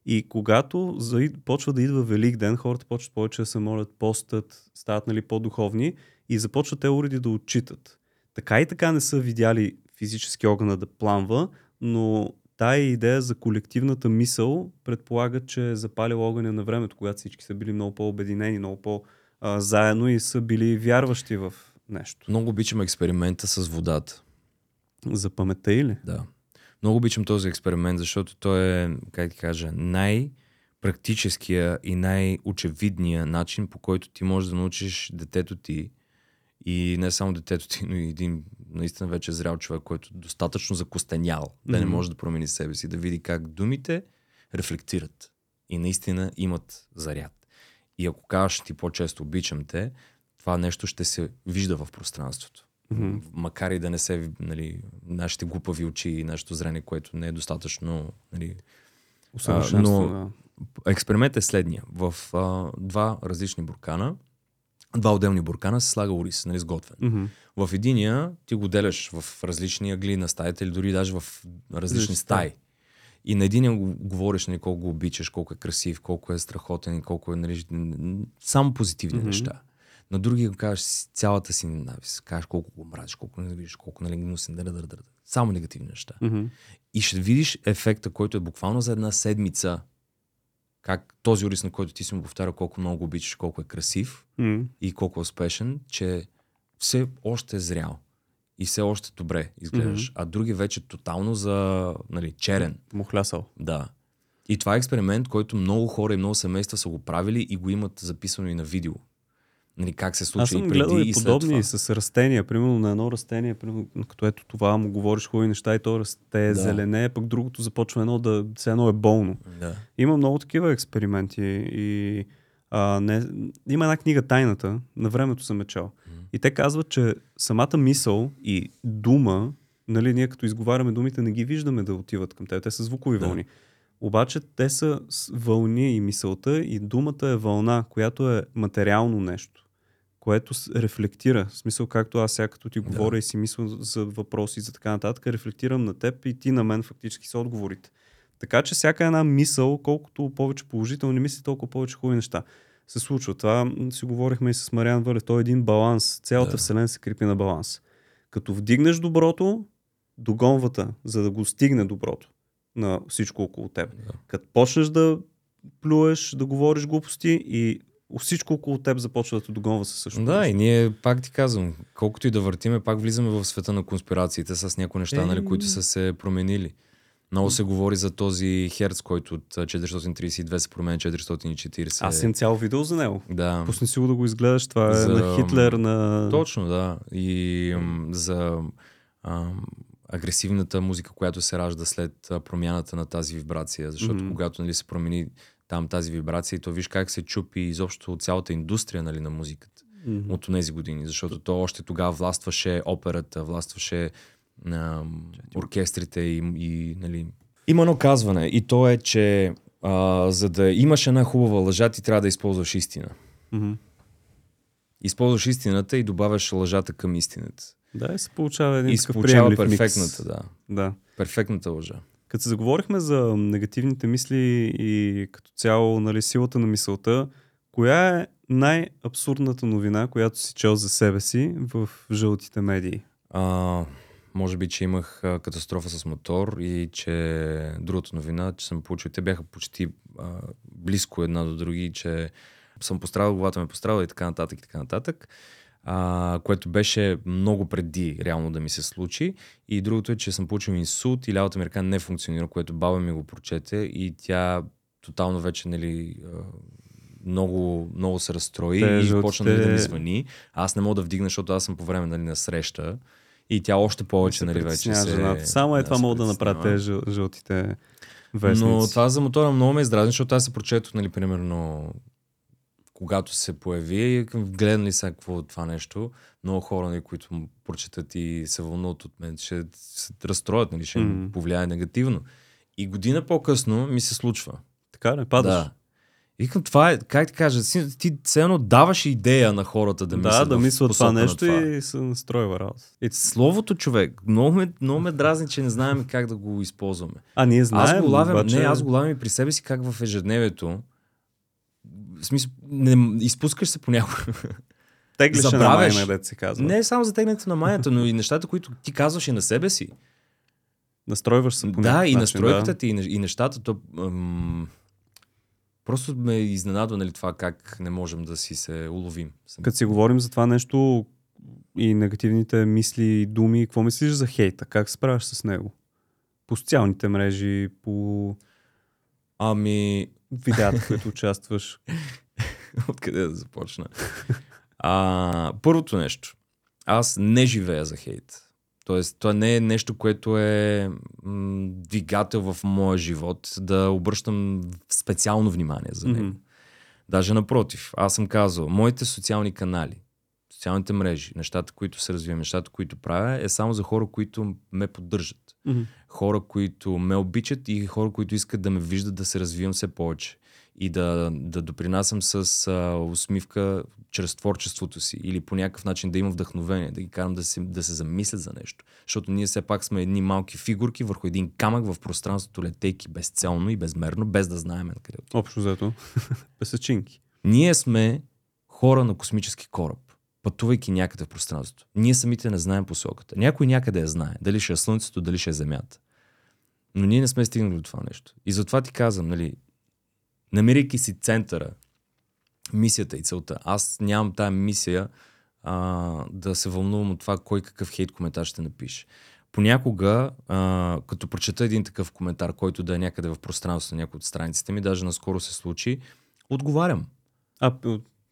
И когато заид, почва да идва Велик ден, хората почват повече да се молят, постат, стават нали, по-духовни и започват те уреди да отчитат. Така и така не са видяли физически огъна да пламва, но тая идея за колективната мисъл предполага, че е запалил огъня на времето, когато всички са били много по-обединени, много по-заедно и са били вярващи в нещо. Много обичам експеримента с водата. За паметта или? Да. Много обичам този експеримент, защото той е, как ти кажа, най-практическия и най-очевидния начин, по който ти можеш да научиш детето ти и не само детето ти, но и един наистина вече зрял човек, който е достатъчно закостенял, да не може да промени себе си, да види как думите рефлектират и наистина имат заряд. И ако кажеш ти по-често обичам те, това нещо ще се вижда в пространството. Мгм. Макар и да не се, нали, нашите глупави очи и нашето зрение, което не е достатъчно, нали, Усъвършенство, но- да. Експеримент е следния. В а, два различни буркана, два отделни буркана се слага ориз, нали, сготвен. Мгм. В единия ти го деляш в различни ъгли на стаите или дори даже в различни Различни стаи. И на единия го говориш нали, колко го обичаш, колко е красив, колко е страхотен колко е нали, само позитивни Мгм. неща. На другия го кажеш цялата си ненавист. Кажеш колко го мразиш, колко ненавидиш, колко нали, гнусен, дър, дър, дър. Само негативни неща. Мгм. И ще видиш ефекта, който е буквално за една седмица. Как този ориз, на който ти си му повтаря колко много го обичаш, колко е красив Мгм. и колко е успешен, че все още е зрял и все още добре изглеждаш. А други вече тотално за нали, черен. Мухлясал. Да. И това е експеримент, който много хора и много семейства са го правили и го имат записано и на видео. Нали, как се случва Аз съм и преди гледал и и подобни това. с растения. Примерно на едно растение, примерно, като ето това му говориш хубави неща и то расте Да. зелене, пък другото започва едно да все едно е болно. Да. Има много такива експерименти и а, не, има една книга Тайната, на времето съм чел. И те казват, че самата мисъл и дума, нали, ние като изговаряме думите, не ги виждаме да отиват към теб. Те са звукови Да. вълни. Обаче те са вълни и мисълта и думата е вълна, която е материално нещо което рефлектира. В смисъл, както аз сега като ти Да. говоря и си мисля за въпроси и за така нататък, рефлектирам на теб и ти на мен фактически са отговорите. Така че всяка една мисъл, колкото повече положителни мисли, толкова повече хубави неща се случва. Това си говорихме и с Мариан Вълев. Той е един баланс. Цялата Да. вселена се крепи на баланс. Като вдигнеш доброто, догонвата, за да го стигне доброто на всичко около теб. Да. Като почнеш да плюеш, да говориш глупости и всичко около теб започва да те догонва със същото. Да, нещо. и ние пак ти казвам, колкото и да въртиме, пак влизаме в света на конспирациите с някои неща, Е. нали, които са се променили. Много се говори за този херц, който от а, 432 се променя 440. Аз имам цяло видео за него. Да. Пусни си го да го изгледаш. Това е За- на Хитлер, на... Точно, да. И м, за ам, агресивната музика, която се ражда след промяната на тази вибрация. Защото Мгм. когато нали, се промени там тази вибрация, и то виж как се чупи изобщо цялата индустрия нали, на музиката Мгм. от тези години. Защото то още тогава властваше операта, властваше а, оркестрите и, и нали... Има едно казване и то е, че а, за да имаш една хубава лъжа, ти трябва да използваш истина. Мгм. Използваш истината и добавяш лъжата към истината. Да, и се получава един И се получава приемлив микс. перфектната, да. Да. Перфектната лъжа. Като се заговорихме за негативните мисли и като цяло нали, силата на мисълта, коя е най-абсурдната новина, която си чел за себе си в жълтите медии? А, може би, че имах катастрофа с мотор и че другата новина, че съм получил, те бяха почти а, близко една до други, че съм пострадал, главата ме пострадала и така нататък и така нататък. А, което беше много преди реално да ми се случи. И другото е, че съм получил инсулт и лявата ми ръка не функционира, което баба ми го прочете и тя тотално вече нали, много, много се разстрои Те и почна нали, да ми звъни. Аз не мога да вдигна, защото аз съм по време нали, на среща И тя още повече, се нали, вече се... жената. Само е това се могат да притеснява. тези жъл, жълтите вестници. Но това за мотора много ме издразни, защото аз се прочетох, нали, примерно, когато се появи, гледам ли сега какво е това нещо, много хора, нали, които му прочетат и се вълнуват от мен, ще се разстроят, нали, ще Мгм. повлияе негативно. И година по-късно ми се случва. Така ли? Падаш? Да. Викам, това е, как ти кажа, ти все едно даваш идея на хората да да, мислят да в мислят това нещо това. и се настройва работа. Словото човек, много ме, много ме дразни, че не знаем как да го използваме. А, ние знаем, аз го лавям, обаче... не, аз го лавям и при себе си как в ежедневието. В смисъл, не, изпускаш се понякога. Теглиш на майна, дет се казва. не само за тегнете на майната, но и нещата, които ти казваш и на себе си. Настройваш се по да, и начин, настройката да. ти, и нещата. То, ам, просто ме изненадва нали, това как не можем да си се уловим. Като си говорим за това нещо и негативните мисли и думи, какво мислиш за хейта? Как се справяш с него? По социалните мрежи, по Ами, видеята, в които участваш. Откъде да започна? А, първото нещо. Аз не живея за хейт. Тоест, това не е нещо, което е м, двигател в моя живот, да обръщам специално внимание за него. Мгм. Даже напротив, аз съм казал, моите социални канали, социалните мрежи, нещата, които се развивам, нещата, които правя, е само за хора, които ме поддържат. Мгм. Хора, които ме обичат и хора, които искат да ме виждат да се развивам все повече. И да, да допринасям с а, усмивка чрез творчеството си или по някакъв начин да имам вдъхновение, да ги карам да се, да се замислят за нещо. Защото ние все пак сме едни малки фигурки върху един камък в пространството, летейки безцелно и безмерно, без да знаем на къде отиваме. Общо взето. Песачинки. Ние сме хора на космически кораб, пътувайки някъде в пространството. Ние самите не знаем посоката. Някой някъде я знае. Дали ще е Слънцето, дали ще е Земята. Но ние не сме стигнали до това нещо. И затова ти казвам, нали, намирайки си центъра, мисията и целта. Аз нямам тая мисия а, да се вълнувам от това кой какъв хейт коментар ще напише. Понякога, а, като прочета един такъв коментар, който да е някъде в пространството на някои от страниците ми, даже наскоро се случи, отговарям. А,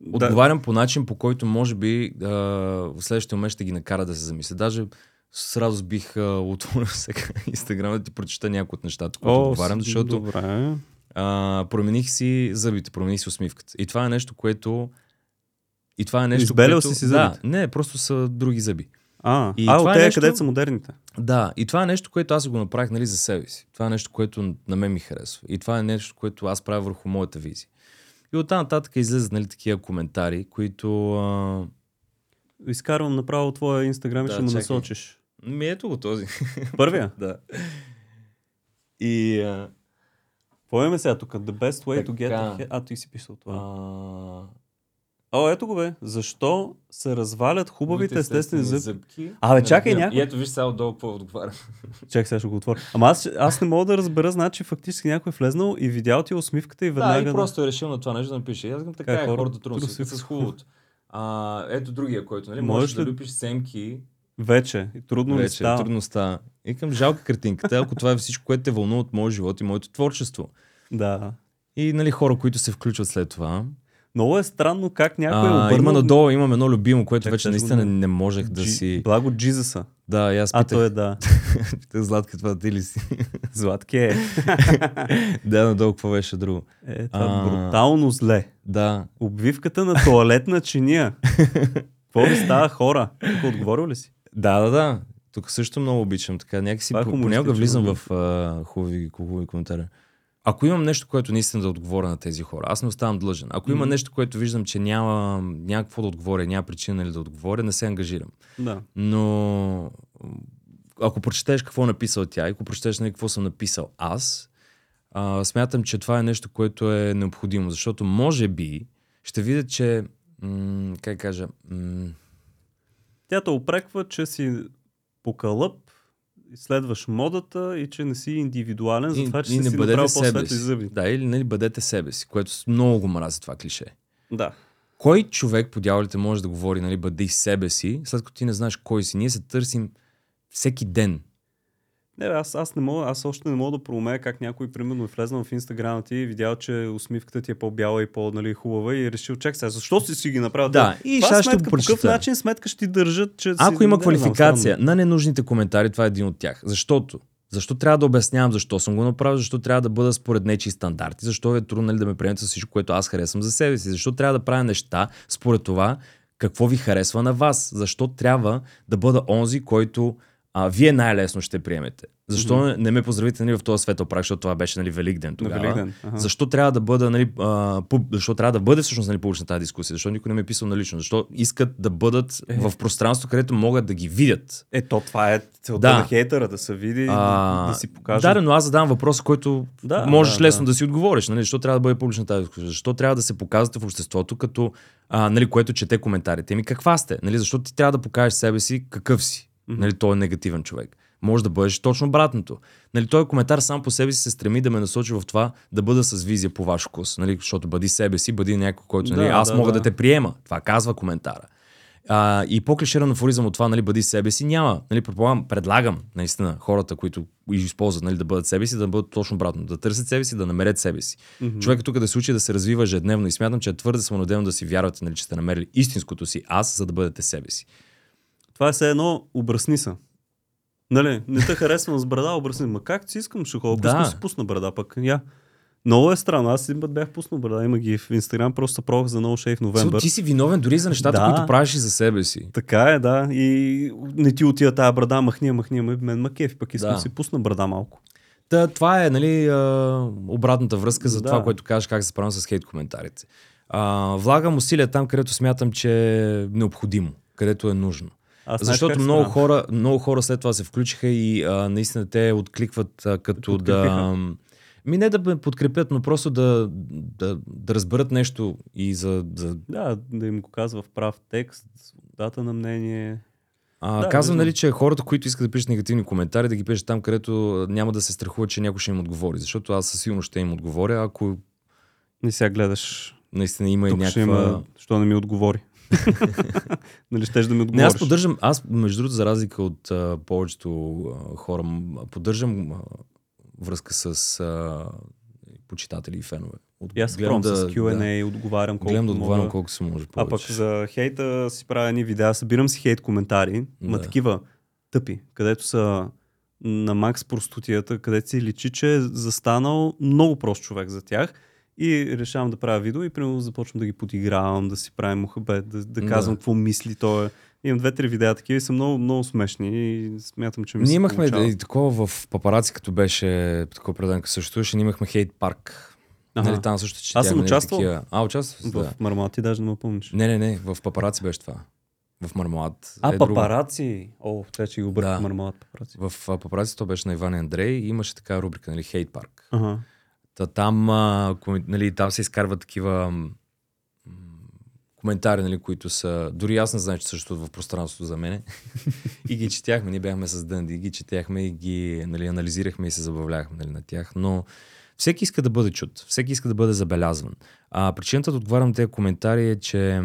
п- да, Отговарям по начин, по който може би а, в следващия момент ще ги накара да се замисля. Даже с радост бих отворил сега Инстаграм да ти прочета някои от нещата, които отговарям, защото Добре. а, промених си зъбите, промених си усмивката. И това е нещо, което... И това е нещо, Избелял което... си си Да, зъбите? не, просто са други зъби. А, И а това от е тези нещо- където са модерните. Да, и това е нещо, което аз го направих нали, за себе си. Това е нещо, което на мен ми харесва. И това е нещо, което аз правя върху моята визия. И оттам нататък излезат нали, такива коментари, които... А... Изкарвам направо твоя инстаграм и Да, ще му чакай. насочиш. Ми ето го този. Първия? да. И... А... Имаме сега тук? The best way to get Така. А, ти си писал това. А... О, ето го бе. Защо се развалят хубавите естествени зъби? зъбки. Абе, чакай, някой- И ето виж сега отдолу какво отговаря. Чакай, сега ще го отворя. Ама аз, аз не мога да разбера, значи фактически някой е влезнал и видял ти усмивката и веднага... Да, и просто е решил на това нещо да напише. Аз казвам, така Как е, хората трудно с хубавото. А, ето другия, който, нали? Можеш Можеш да ли- люпиш семки, Вече. И трудно ли вече става? трудно става. И към жалка картинката, ако това е всичко, което те вълнува от моят живот и моето творчество. Да. И нали, хора, които се включват след това. Много е странно как някой е А, обърнал... има надолу, имам едно любимо, което Чакай, вече наистина намеря. не можех да Джи- си... Благо Джизъса. Да, и аз А, питах, той е да. Златка, това ти ли си? Златки е. да, надолу какво беше друго. Е, това А. брутално зле. Да, Обвивката на туалетна чиния. Какво ли става хора? Тук отговорил ли си? Да, да, да. Тук също много обичам. Така, някакси е по- понякога влизам в а, хубави, хубави коментари. Ако имам нещо, което наистина да отговоря на тези хора, аз не оставам длъжен. Ако има Мгм. нещо, което виждам, че няма, няма какво да отговоря, няма причина нали, да отговоря, не се ангажирам. Да. Но ако прочетеш какво е написал тя и ако прочетеш нали, какво съм написал аз, а, смятам, че това е нещо, което е необходимо, защото може би ще видя, че м- как кажа, м- Тя те опреква, че си по кълъп, следваш модата и че не си индивидуален, И- затова, че и си не си бъдете направил себе си. зъби. Да, или нали, бъдете себе си, което много го мрази това клише. Да. Кой човек по дяволите може да говори, нали, бъди себе си, след като ти не знаеш кой си? Ние се търсим всеки ден. Не, аз, аз, не мога, аз още не мога да проумея как някой, примерно, е влезнал в инстаграма ти и видял, че усмивката ти е по-бяла и по-хубава и е решил, чак сега, защо си си ги направил? Да, и това сега ще по какъв начин сметка ще ти държат, че Ако си, има не, не квалификация странно. на ненужните коментари, това е един от тях. Защото? Защо трябва да обяснявам защо съм го направил, защо трябва да бъда според нечи стандарти, защо е трудно нали, да ме приемете с всичко, което аз харесвам за себе си, защо трябва да правя неща според това какво ви харесва на вас, защо трябва да бъда онзи, който а, вие най-лесно ще приемете. Защо Мгм. не, ме поздравите нали, в този светъл прак, защото това беше нали, Великден На тогава. Великден. Ага. Защо трябва да бъда, нали, а, пуб, защо трябва да бъде всъщност нали, публична тази дискусия? Защо никой не ме е писал налично? Защо искат да бъдат Е. в пространство, където могат да ги видят? Е, то това е целта Да. на хейтера, да се види, А, да, да си покаже. Да, но аз задавам въпрос, който Да, можеш да, лесно да. да. си отговориш. Нали? Защо трябва да бъде публична тази дискусия? Защо трябва да се показвате в обществото, като, а, нали, което чете коментарите? Ми каква сте? Нали? Защо ти трябва да покажеш себе си какъв си? Нали, той е негативен човек. Може да бъдеш точно обратното. Нали, този коментар сам по себе си се стреми да ме насочи в това да бъда с визия по ваш вкус. Нали, защото бъди себе си, бъди някой, който нали, Да, аз да, мога да. да. те приема. Това казва коментара. А, и по-клиширан афоризъм от това, нали, бъди себе си, няма. Нали, предполагам, предлагам наистина хората, които използват нали, да бъдат себе си, да бъдат точно обратно. Да търсят себе си, да намерят себе си. Мгм. Човек тук да се учи да се развива ежедневно и смятам, че е твърде самонадеяно да си вярвате, нали, че сте намерили истинското си аз, за да бъдете себе си. Това е все едно, обръсни се. Нали, не те харесвам с брада, обръсни. Ма как си искам, ще ходя, Да. си пусна брада, пък я. Много е странно. Аз един път бях пуснал брада, има ги в Инстаграм, просто пробвах за No Shave. November. Ти си виновен дори за нещата, Да. които правиш и за себе си. Така е, да. И не ти отива тази брада, махни, я, махни, я, ме- мен ма кефи, пък искам Да. си пусна брада малко. Та, това е нали, обратната връзка за Да. това, което кажеш как се справям с хейт коментарите. А, влагам усилия там, където смятам, че е необходимо, където е нужно. Аз Защото много справям? хора, много хора след това се включиха и а, наистина те откликват а, като да... Ми не да ме подкрепят, но просто да, да, да разберат нещо и за... за Да, да им го казва в прав текст, дата на мнение. а, Да, казвам, нали, че хората, които искат да пишат негативни коментари, да ги пишат там, където няма да се страхуват, че някой ще им отговори. Защото аз със сигурност ще им отговоря, ако Не сега гледаш. наистина има и Тук някаква... ще има, що не ми отговори. нали щеш да ми Не, отговориш? аз поддържам, аз между другото, за разлика от а, повечето а, хора, поддържам а, връзка с а, почитатели и фенове. От, И аз се пробвам с Q&A и отговарям Да, колко гледам да отговарям колко се може А пък повече. за хейта си правя едни видеа, събирам си хейт коментари, ма Да. такива тъпи, където са на макс простотията, където си личи, че е застанал много прост човек за тях и решавам да правя видео и примерно започвам да ги подигравам, да си правим мухабет, да, да Да. казвам какво мисли той. Имам две-три видеа такива и са много, много смешни и смятам, че ми Ние имахме получава. и такова в папараци, като беше такова като съществуваше, ние имахме хейт парк. Ага. Нали, там също че Аз съм участвал. Такива... А, участвал В да. Мармалат ти даже не ме помниш. Не, не, не, в папараци беше това. В Мармалад. А, е друго. папараци! О, те че ги обърках Да. Мармалат папараци. В папараци то беше на Иван и Андрей и имаше така рубрика, нали, хейт парк. Ага. Та, там, а, коми- нали, там се изкарват такива м, коментари, нали, които са... Дори аз не знам, че съществуват в пространството за мене. и ги четяхме. Ние бяхме с Дънди, ги четяхме и ги нали, анализирахме и се забавлявахме нали, на тях. Но всеки иска да бъде чут. Всеки иска да бъде забелязван. А причината да отговарям тези коментари е, че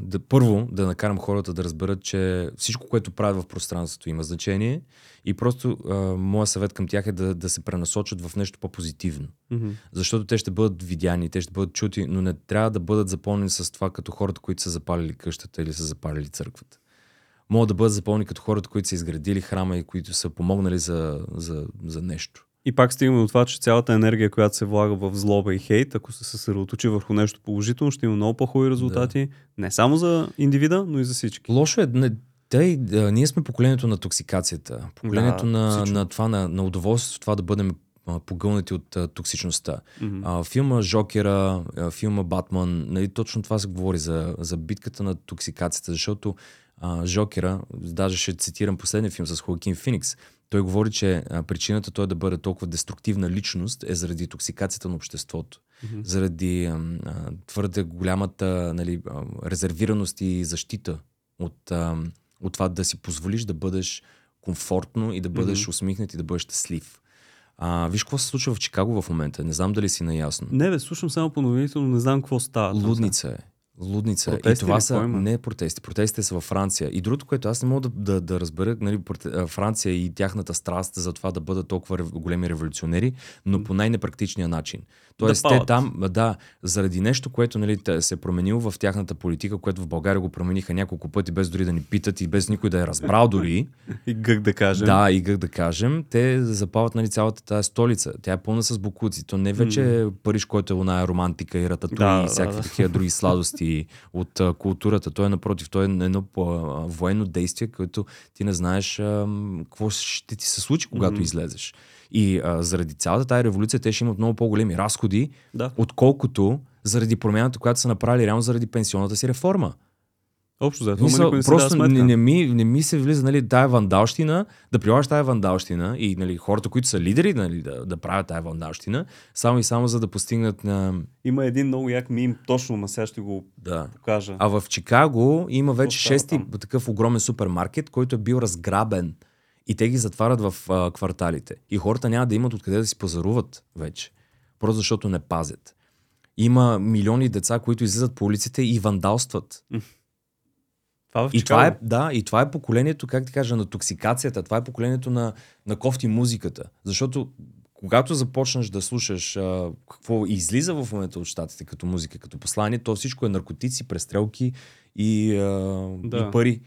да, първо да накарам хората да разберат, че всичко, което правят в пространството има значение и просто а, моя съвет към тях е да, да се пренасочат в нещо по-позитивно. Мгм. Защото те ще бъдат видяни, те ще бъдат чути, но не трябва да бъдат запълнени с това като хората, които са запалили къщата или са запалили църквата. Могат да бъдат запълнени като хората, които са изградили храма и които са помогнали за, за, за нещо. И пак стигаме до това, че цялата енергия, която се влага в злоба и хейт, ако се съсредоточи върху нещо положително, ще има много по-хубави резултати. Не само за индивида, но и за всички. Лошо е. Не, тъй, да, ние сме поколението на токсикацията. Поколението Да, на, всичко. на това, на, на удоволствието, това да бъдем погълнати от а, токсичността. Мгм. А, филма Жокера, а, филма Батман, нали, точно това се говори за, за битката на токсикацията, защото а, Жокера, даже ще цитирам последния филм с Хоакин Феникс, той говори, че а, причината той да бъде толкова деструктивна личност е заради токсикацията на обществото. Мгм. Заради а, твърде голямата нали, а, резервираност и защита от, а, от това да си позволиш да бъдеш комфортно и да бъдеш Мгм. усмихнат и да бъдеш щастлив. А, виж какво се случва в Чикаго в момента. Не знам дали си наясно. Не, бе, слушам само по новините, но не знам какво става. Лудница е. Лудница. Протести и това са има? не протести. Протестите са във Франция. И другото, което аз не мога да, да, да разбера, нали, Франция и тяхната страст за това да бъдат толкова големи революционери, но по най-непрактичния начин. Тоест, те палят. там, да, заради нещо, което нали, те- се е променило в тяхната политика, което в България го промениха няколко пъти, без дори да ни питат и без никой да е разбрал дори. И гък да кажем. Да, и как да кажем, те запалват нали, цялата тази столица. Тя е пълна с букуци. То не вече е Париж, който е оная романтика и рататуи Да, и да, всякакви да. такива други сладости от а, културата. Той е напротив, той е едно а, военно действие, което ти не знаеш а, какво ще ти се случи, когато Мгм. излезеш. И а, заради цялата тази революция те ще имат много по-големи разходи, да. отколкото заради промяната, която са направили реално заради пенсионната си реформа. Общо за Мисъл, това не просто сметка. не, не, ми, не ми се влиза нали, тая вандалщина, да прилагаш тая вандалщина и нали, хората, които са лидери нали, да, да правят тая вандалщина, само и само за да постигнат на... Има един много як мим, точно, ма сега ще го Да. покажа. А в Чикаго има вече шести такъв огромен супермаркет, който е бил разграбен. И те ги затварят в а, кварталите. И хората няма да имат откъде да си пазаруват вече. Просто защото не пазят. Има милиони деца, които излизат по улиците и вандалстват. това в И това, е, да, и това е поколението, как ти кажа, на токсикацията. Това е поколението на, на кофти музиката. Защото когато започнеш да слушаш а, какво излиза в момента от щатите като музика, като послание, то всичко е наркотици, престрелки и, а, Да. и пари.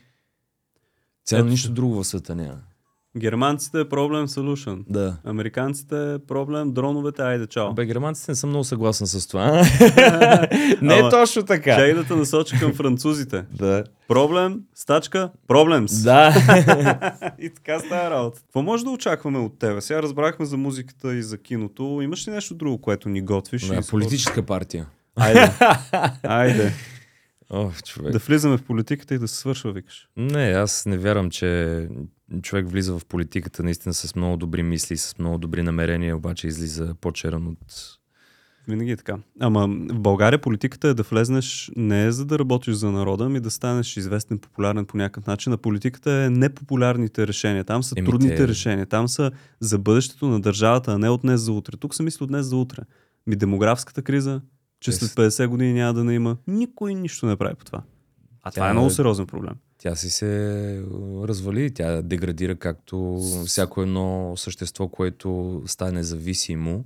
Цяло нищо друго в света няма. Германците е проблем solution. Да. Американците е проблем, дроновете, айде чао. Бе, германците не съм много съгласен с това. не е точно така. Чай да те насоча към французите. Да. Проблем, стачка, проблемс. Да. и така става работа. Какво може да очакваме от тебе? Сега разбрахме за музиката и за киното. Имаш ли нещо друго, което ни готвиш? да политическа партия. Айде. Айде. Ох, човек. Да влизаме в политиката и да се свършва, викаш. Не, аз не вярвам, че човек влиза в политиката наистина с много добри мисли, с много добри намерения, обаче излиза по-черен от... Винаги е така. Ама в България политиката е да влезнеш не е за да работиш за народа, ами да станеш известен, популярен по някакъв начин. А политиката е непопулярните решения. Там са Еми, трудните те- решения. Там са за бъдещето на държавата, а не от днес за утре. Тук се мисли от днес за утре. Ми демографската криза, че след с- 50 години няма да не има. Никой нищо не прави по това. А това Тя е е- много сериозен проблем. Тя си се развали, тя деградира както всяко едно същество, което стане независимо,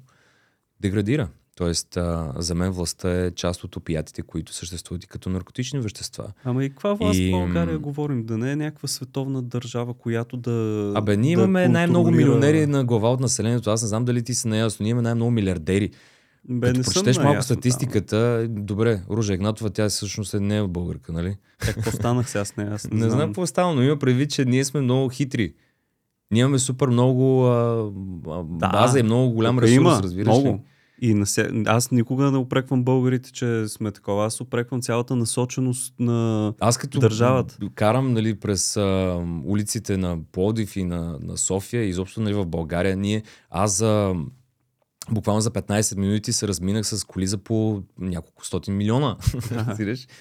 деградира. Тоест, а, за мен властта е част от опиятите, които съществуват и като наркотични вещества. Ама и каква власт И, в България говорим? Да не е някаква световна държава, която да. Абе, ние да имаме най-много контролира- милионери на глава от населението. Аз не знам дали ти си наясно. Ние имаме най-много милиардери. Бе, Като не прочетеш малко там. статистиката, добре, Ружа Игнатова, тя всъщност е не е българка, нали? Какво станах сега с нея? Аз не, Не знам какво става, но има предвид, че ние сме много хитри. Ние имаме супер много а, а, база и много голям ресурс, има, разбираш много. ли? И насе... аз никога не опреквам българите, че сме такова. Аз опреквам цялата насоченост на... Аз като Държавата. карам нали, през а, улиците на Плодив и на, на София, изобщо нали, в България, ние, аз за буквално за 15 минути се разминах с коли за по няколко стотин милиона.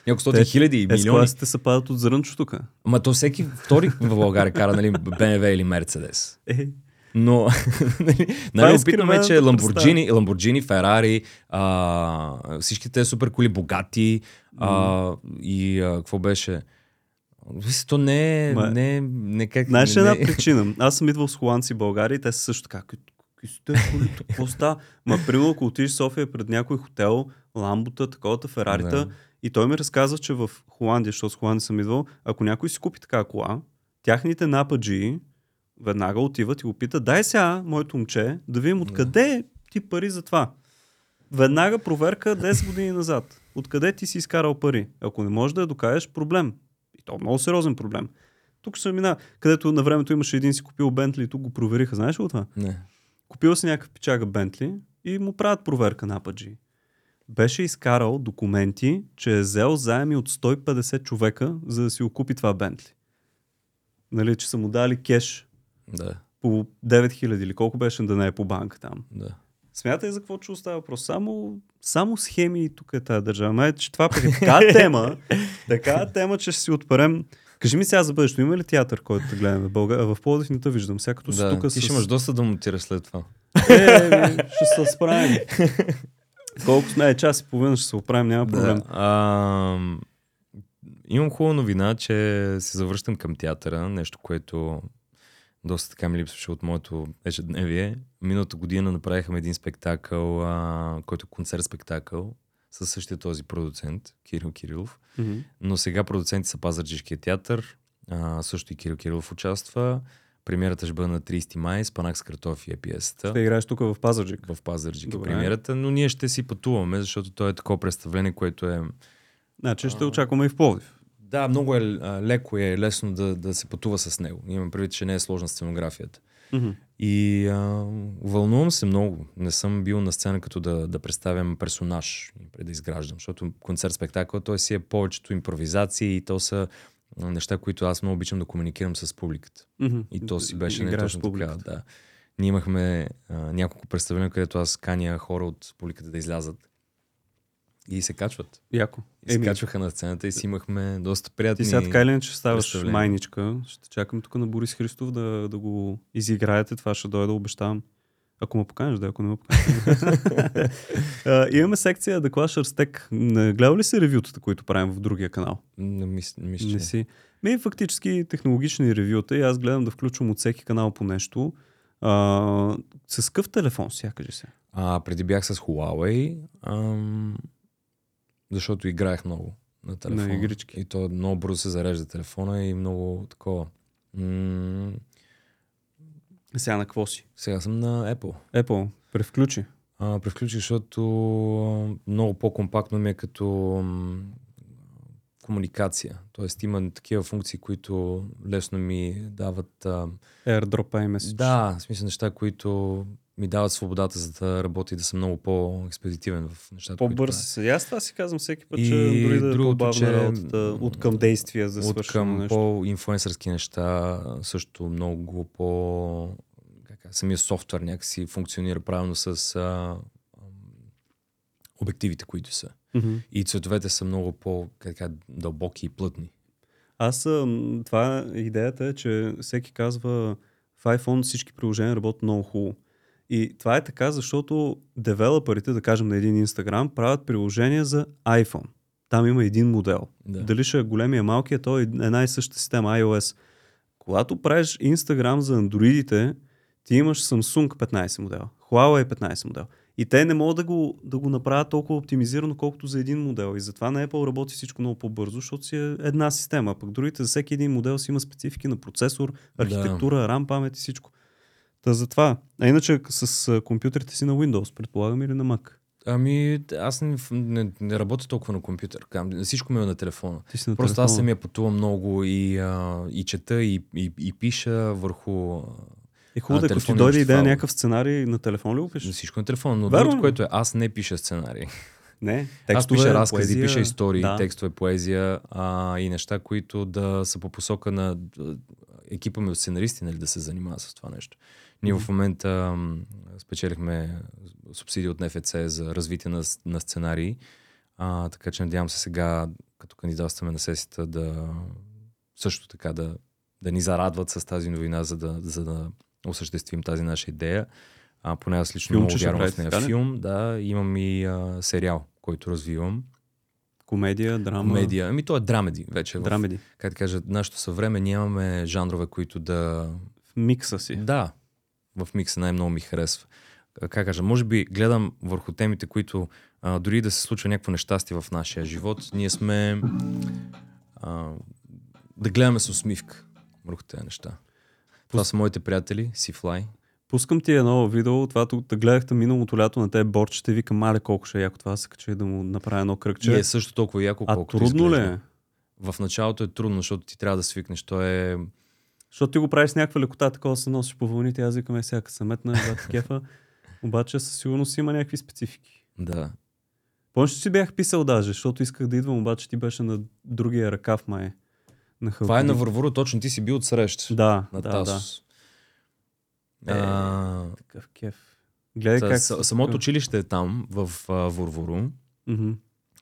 Няколко стотин Те- хиляди и милиони. Ес-класите се падат от зрънчо тук. Ама то всеки втори в България кара нали, BMW или Мерцедес. Е, Но нали, е най-любопитно ме, че Ламборджини, Ламборджини, Ферари, а, всички те супер коли, богати а, и а, какво беше? То не е, Ма- не, е- не как... Знаеш не, една причина. Аз съм идвал с холандци в България и те са също така. «Какви- какви са тези коли? Какво става? Ма, примерно, ако отидеш в София пред някой хотел, ламбота, таковата, Ферарита, Да. и той ми разказва, че в Холандия, защото с Холандия съм идвал, ако някой си купи така кола, тяхните нападжи веднага отиват и го питат, дай сега, моето момче, да видим откъде ти пари за това. Веднага проверка 10 години назад. Откъде ти си изкарал пари? Ако не можеш да я докажеш, проблем. И то е много сериозен проблем. Тук ще мина, където на времето имаше един си купил Бентли и тук го провериха. Знаеш ли това? не. Купил си някакъв печага Бентли и му правят проверка на Ападжи. Беше изкарал документи, че е взел заеми от 150 човека, за да си го купи това Бентли. Нали, че са му дали кеш Да, по 9000 или колко беше да не е по банка там. да. Смятай за какво че остава въпрос. Само, само схеми тук е тази държава. Май, че това пък е така тема, така тема, че ще си отперем. Кажи ми сега за бъдещето, има ли театър, който да гледаме? В, България, в Пловдив не те виждам. Сега като си да. тук Ти с... ще имаш доста да монтираш след това. Е, ми, ще се справим. Колко сме, час и половина ще се оправим, няма проблем. Да. А, имам хубава новина, че се завръщам към театъра, нещо, което доста така ми липсваше от моето ежедневие. Миналата година направихме един спектакъл, а, който е концерт-спектакъл, със същия този продуцент, Кирил Кирилов. Мгм. Но сега продуценти са Пазарджишкия театър, а, също и Кирил Кирилов участва. Премиерата ще бъде на 30 май, Спанак с картофи е пиесата. Ще играеш тук в Пазарджик. В Пазарджик е премиерата, но ние ще си пътуваме, защото то е такова представление, което е... Значи ще очакваме и в Пловдив. Да, много е а, леко и е лесно да, да се пътува с него. Имам предвид, че не е сложна сценографията. Мгм. И а, вълнувам се много. Не съм бил на сцена като да, да представям персонаж, преди да изграждам, защото концерт-спектакъл, той си е повечето импровизации и то са неща, които аз много обичам да комуникирам с публиката. Мгм. И то си беше не Играеш точно така. Да. Ние имахме а, няколко представления, където аз каня хора от публиката да излязат. И се качват. Яко. И се Еми, качваха на сцената и си имахме доста приятни... Ти сега така или иначе ставаш представления. майничка. Ще чакам тук на Борис Христов да, да го изиграете. Това ще дойда, обещавам. Ако ме поканеш, да, ако не ме поканеш. А, Имаме секция The Clashers Tech. Не Гледал ли си ревютата, които правим в другия канал? Не мис, мисля, Не че... си. Ми, фактически технологични ревюта и аз гледам да включвам от всеки канал по нещо. А, с къв телефон, сега кажи се. А, преди бях с Huawei, ам, защото играех много на телефона. На игрички. И то много бързо се зарежда телефона и много такова. М- Сега на какво си? сега съм на Apple. Apple, превключи. А, превключих, защото много по-компактно ми е като м, комуникация. Тоест има такива функции, които лесно ми дават... А, AirDrop iMessage. да, в смисъл неща, които ми дават свободата за да работя и да съм много по-експедитивен в нещата. По-бърз. И аз това си казвам всеки път, И че дори да е другото, по-бавна че- работата, от към действия за. От към нещо. по-инфлуенсърски неща, също много по... Как, кажа, самия софтуер някакси функционира правилно с а, обективите, които са. Мгм. И цветовете са много по как кажа, дълбоки и плътни. Аз това идеята е, че всеки казва в iPhone всички приложения работят много хубаво. И това е така, защото девелоперите, да кажем на един Instagram, правят приложения за iPhone. Там има един модел. Да. Дали ще е големия, малкия, то е една и съща система iOS. Когато правиш Instagram за андроидите, ти имаш Samsung 15 модела, Huawei 15 модел. И те не могат да го, да го направят толкова оптимизирано, колкото за един модел. И затова на Apple работи всичко много по-бързо, защото си е една система. Пък другите за всеки един модел си има специфики на процесор, архитектура, RAM, памет и всичко. Та затова. А иначе с компютрите си на Windows, предполагам, или на Mac? Ами, аз не, не, не работя толкова на компютър. Всичко ми е на телефона. Ти си на Просто телефона. аз самия пътувам много и, а, и чета и, и, и пиша върху Е хубаво, да, ако ти дойде идея някакъв сценарий на телефон ли го пишеш? всичко на телефона. Но другото, което е, аз не пиша сценарий. Не, аз пиша разкази, поезия, пиша истории, да. текстове, поезия а, и неща, които да са по посока на екипа ми от сценаристи, нали, да се занимава с това нещо. Ние в момента спечелихме субсидия от НФЦ за развитие на, на сценарии, а, така че надявам се сега, като кандидатстваме на сесията, да също така да, да ни зарадват с тази новина, за да, за да осъществим тази наша идея. А, поне аз лично Филмче много вярвам в нея. така? Филм, да, имам и а, сериал, който развивам. Комедия, драма. Комедия. Ами то е драмеди вече. В, Драмеди. как да кажа, нашето съвреме нямаме жанрове, които да... В микса си. Да, в микса най-много ми харесва. А, Как кажа, може би гледам върху темите, които а, дори да се случва някакво нещастие в нашия живот, ние сме а, да гледаме с усмивка върху тези неща. Това са моите приятели, Сифлай. Пускам ти едно видео, това тук да гледахте миналото лято на тези борчета и викам, мале колко ще е яко това се кача и да му направя едно кръгче. И е също толкова яко, а колкото трудно ли е? В началото е трудно, защото ти трябва да свикнеш. То е... Защото ти го правиш с някаква лекота, такова се носиш по вълните, аз викам, е сега като се метна, зад кефа. Обаче със сигурност има някакви специфики. Да. Помниш, че си бях писал даже, защото исках да идвам, обаче ти беше на другия ръкав май. На Това е на. Вървуро, точно ти си бил отсрещ. Да, на да, да. Тасос. Е, А, Такъв кеф. Гледай та, как... самото училище е там, в Вурвуру. Мгм.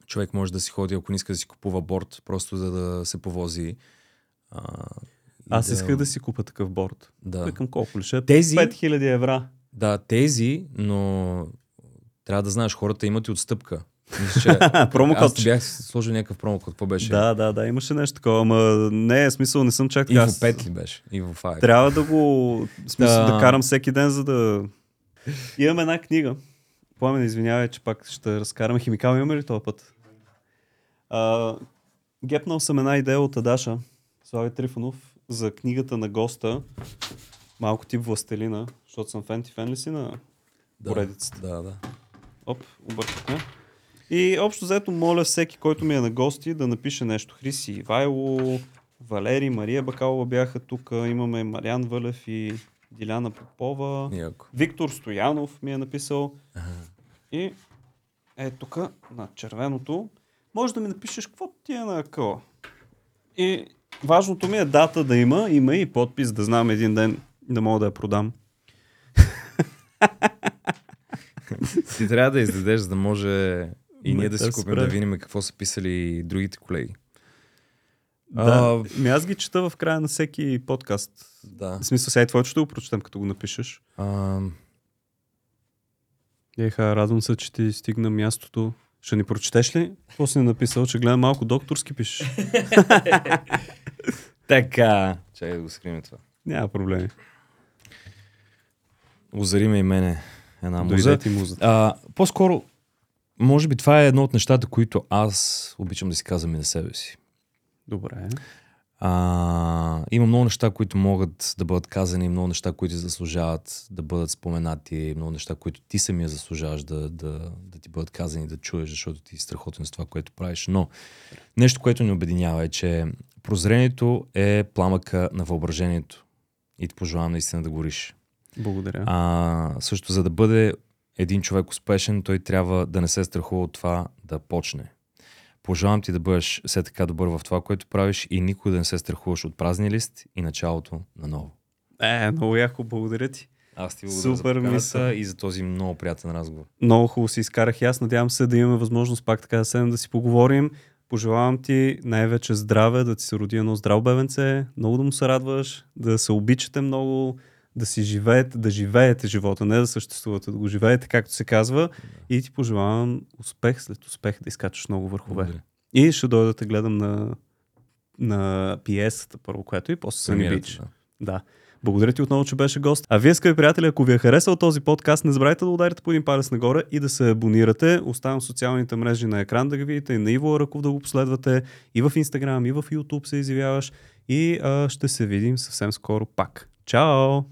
Човек може да си ходи, ако не иска да си купува борт, просто за да се повози. А, Аз исках да си купа такъв борд. Да. Викам колко ли ще? Тези- 5000 евра. да, тези, но Трябва да знаеш, хората имат и отстъпка. Мисля. Промокод. Аз бях сложил някакъв промокод. Какво беше? Да, да, да, имаше нещо такова, ама не, смисъл, не съм чак така. Иво Аз 5 ли беше? Иво 5. Трябва да го, смисъл, да. Да. карам всеки ден, за да... Имам една книга. Пламен, извинявай, че пак ще разкарам химикал. Имаме ли този път? А, гепнал съм една идея от Адаша, Слави Трифонов, за книгата на госта. Малко тип Властелина, защото съм фен. Ти фен ли си на поредицата? Да, да. Оп, объркахме. И общо взето моля всеки, който ми е на гости, да напише нещо. Хриси Ивайло, Валери, Мария Бакалова бяха тук. Имаме Мариан Вълев и Диляна Попова. Яко. Виктор Стоянов ми е написал. И е тук на червеното. Може да ми напишеш какво ти е на акъла. И важното ми е дата да има, има и подпис, да знам един ден да мога да я продам. Ти трябва да издадеш, за да може и ние да си купим да видим какво са писали другите колеги. Да, ми аз ги чета в края на всеки подкаст. Да. В смисъл, сега и твоето ще го прочетем, като го напишеш. А, Еха, радвам се, че ти стигна мястото. Ще ни прочетеш ли? Какво си написал? Че гледам малко докторски пишеш. така. Чакай да го скрием това. Няма проблеми. Озари ме и мене една муза. Дойде ти музата. А, по-скоро, може би това е едно от нещата, които аз обичам да си казвам и на себе си. Добре. А, има много неща, които могат да бъдат казани, много неща, които заслужават да бъдат споменати, много неща, които ти самия заслужаваш да, да, да ти бъдат казани, да чуеш, защото ти си страхотен с това, което правиш. Но нещо, което ни обединява е, че прозрението е пламъка на въображението. И ти пожелавам наистина да гориш. Благодаря. А, също за да бъде един човек успешен, той трябва да не се страхува от това да почне. Пожелавам ти да бъдеш все така добър в това, което правиш и никога да не се страхуваш от празни лист и началото на ново. Е, много яко, благодаря ти. Аз ти благодаря за Супер поканата мисъл. и за този много приятен разговор. Много хубаво си изкарах и аз. Надявам се да имаме възможност пак така да седнем да си поговорим. Пожелавам ти най-вече здраве, да ти се роди едно здраво бебенце, много да му се радваш, да се обичате много, да си живеете, да живеете живота, не да съществувате, да го живеете, както се казва. И ти пожелавам успех след успех да изкачаш много върхове. Благодаря. И ще дойда да гледам на, на пиесата първо, което и после Съни Бич. да. Да. Благодаря ти отново, че беше гост. А вие, скъпи приятели, ако ви е харесал този подкаст, не забравяйте да ударите по един палец нагоре и да се абонирате. Оставям социалните мрежи на екран да ги видите, и на Иво Ръков да го последвате, и в Инстаграм, и в YouTube се изявяваш. И а, ще се видим съвсем скоро пак. Чао!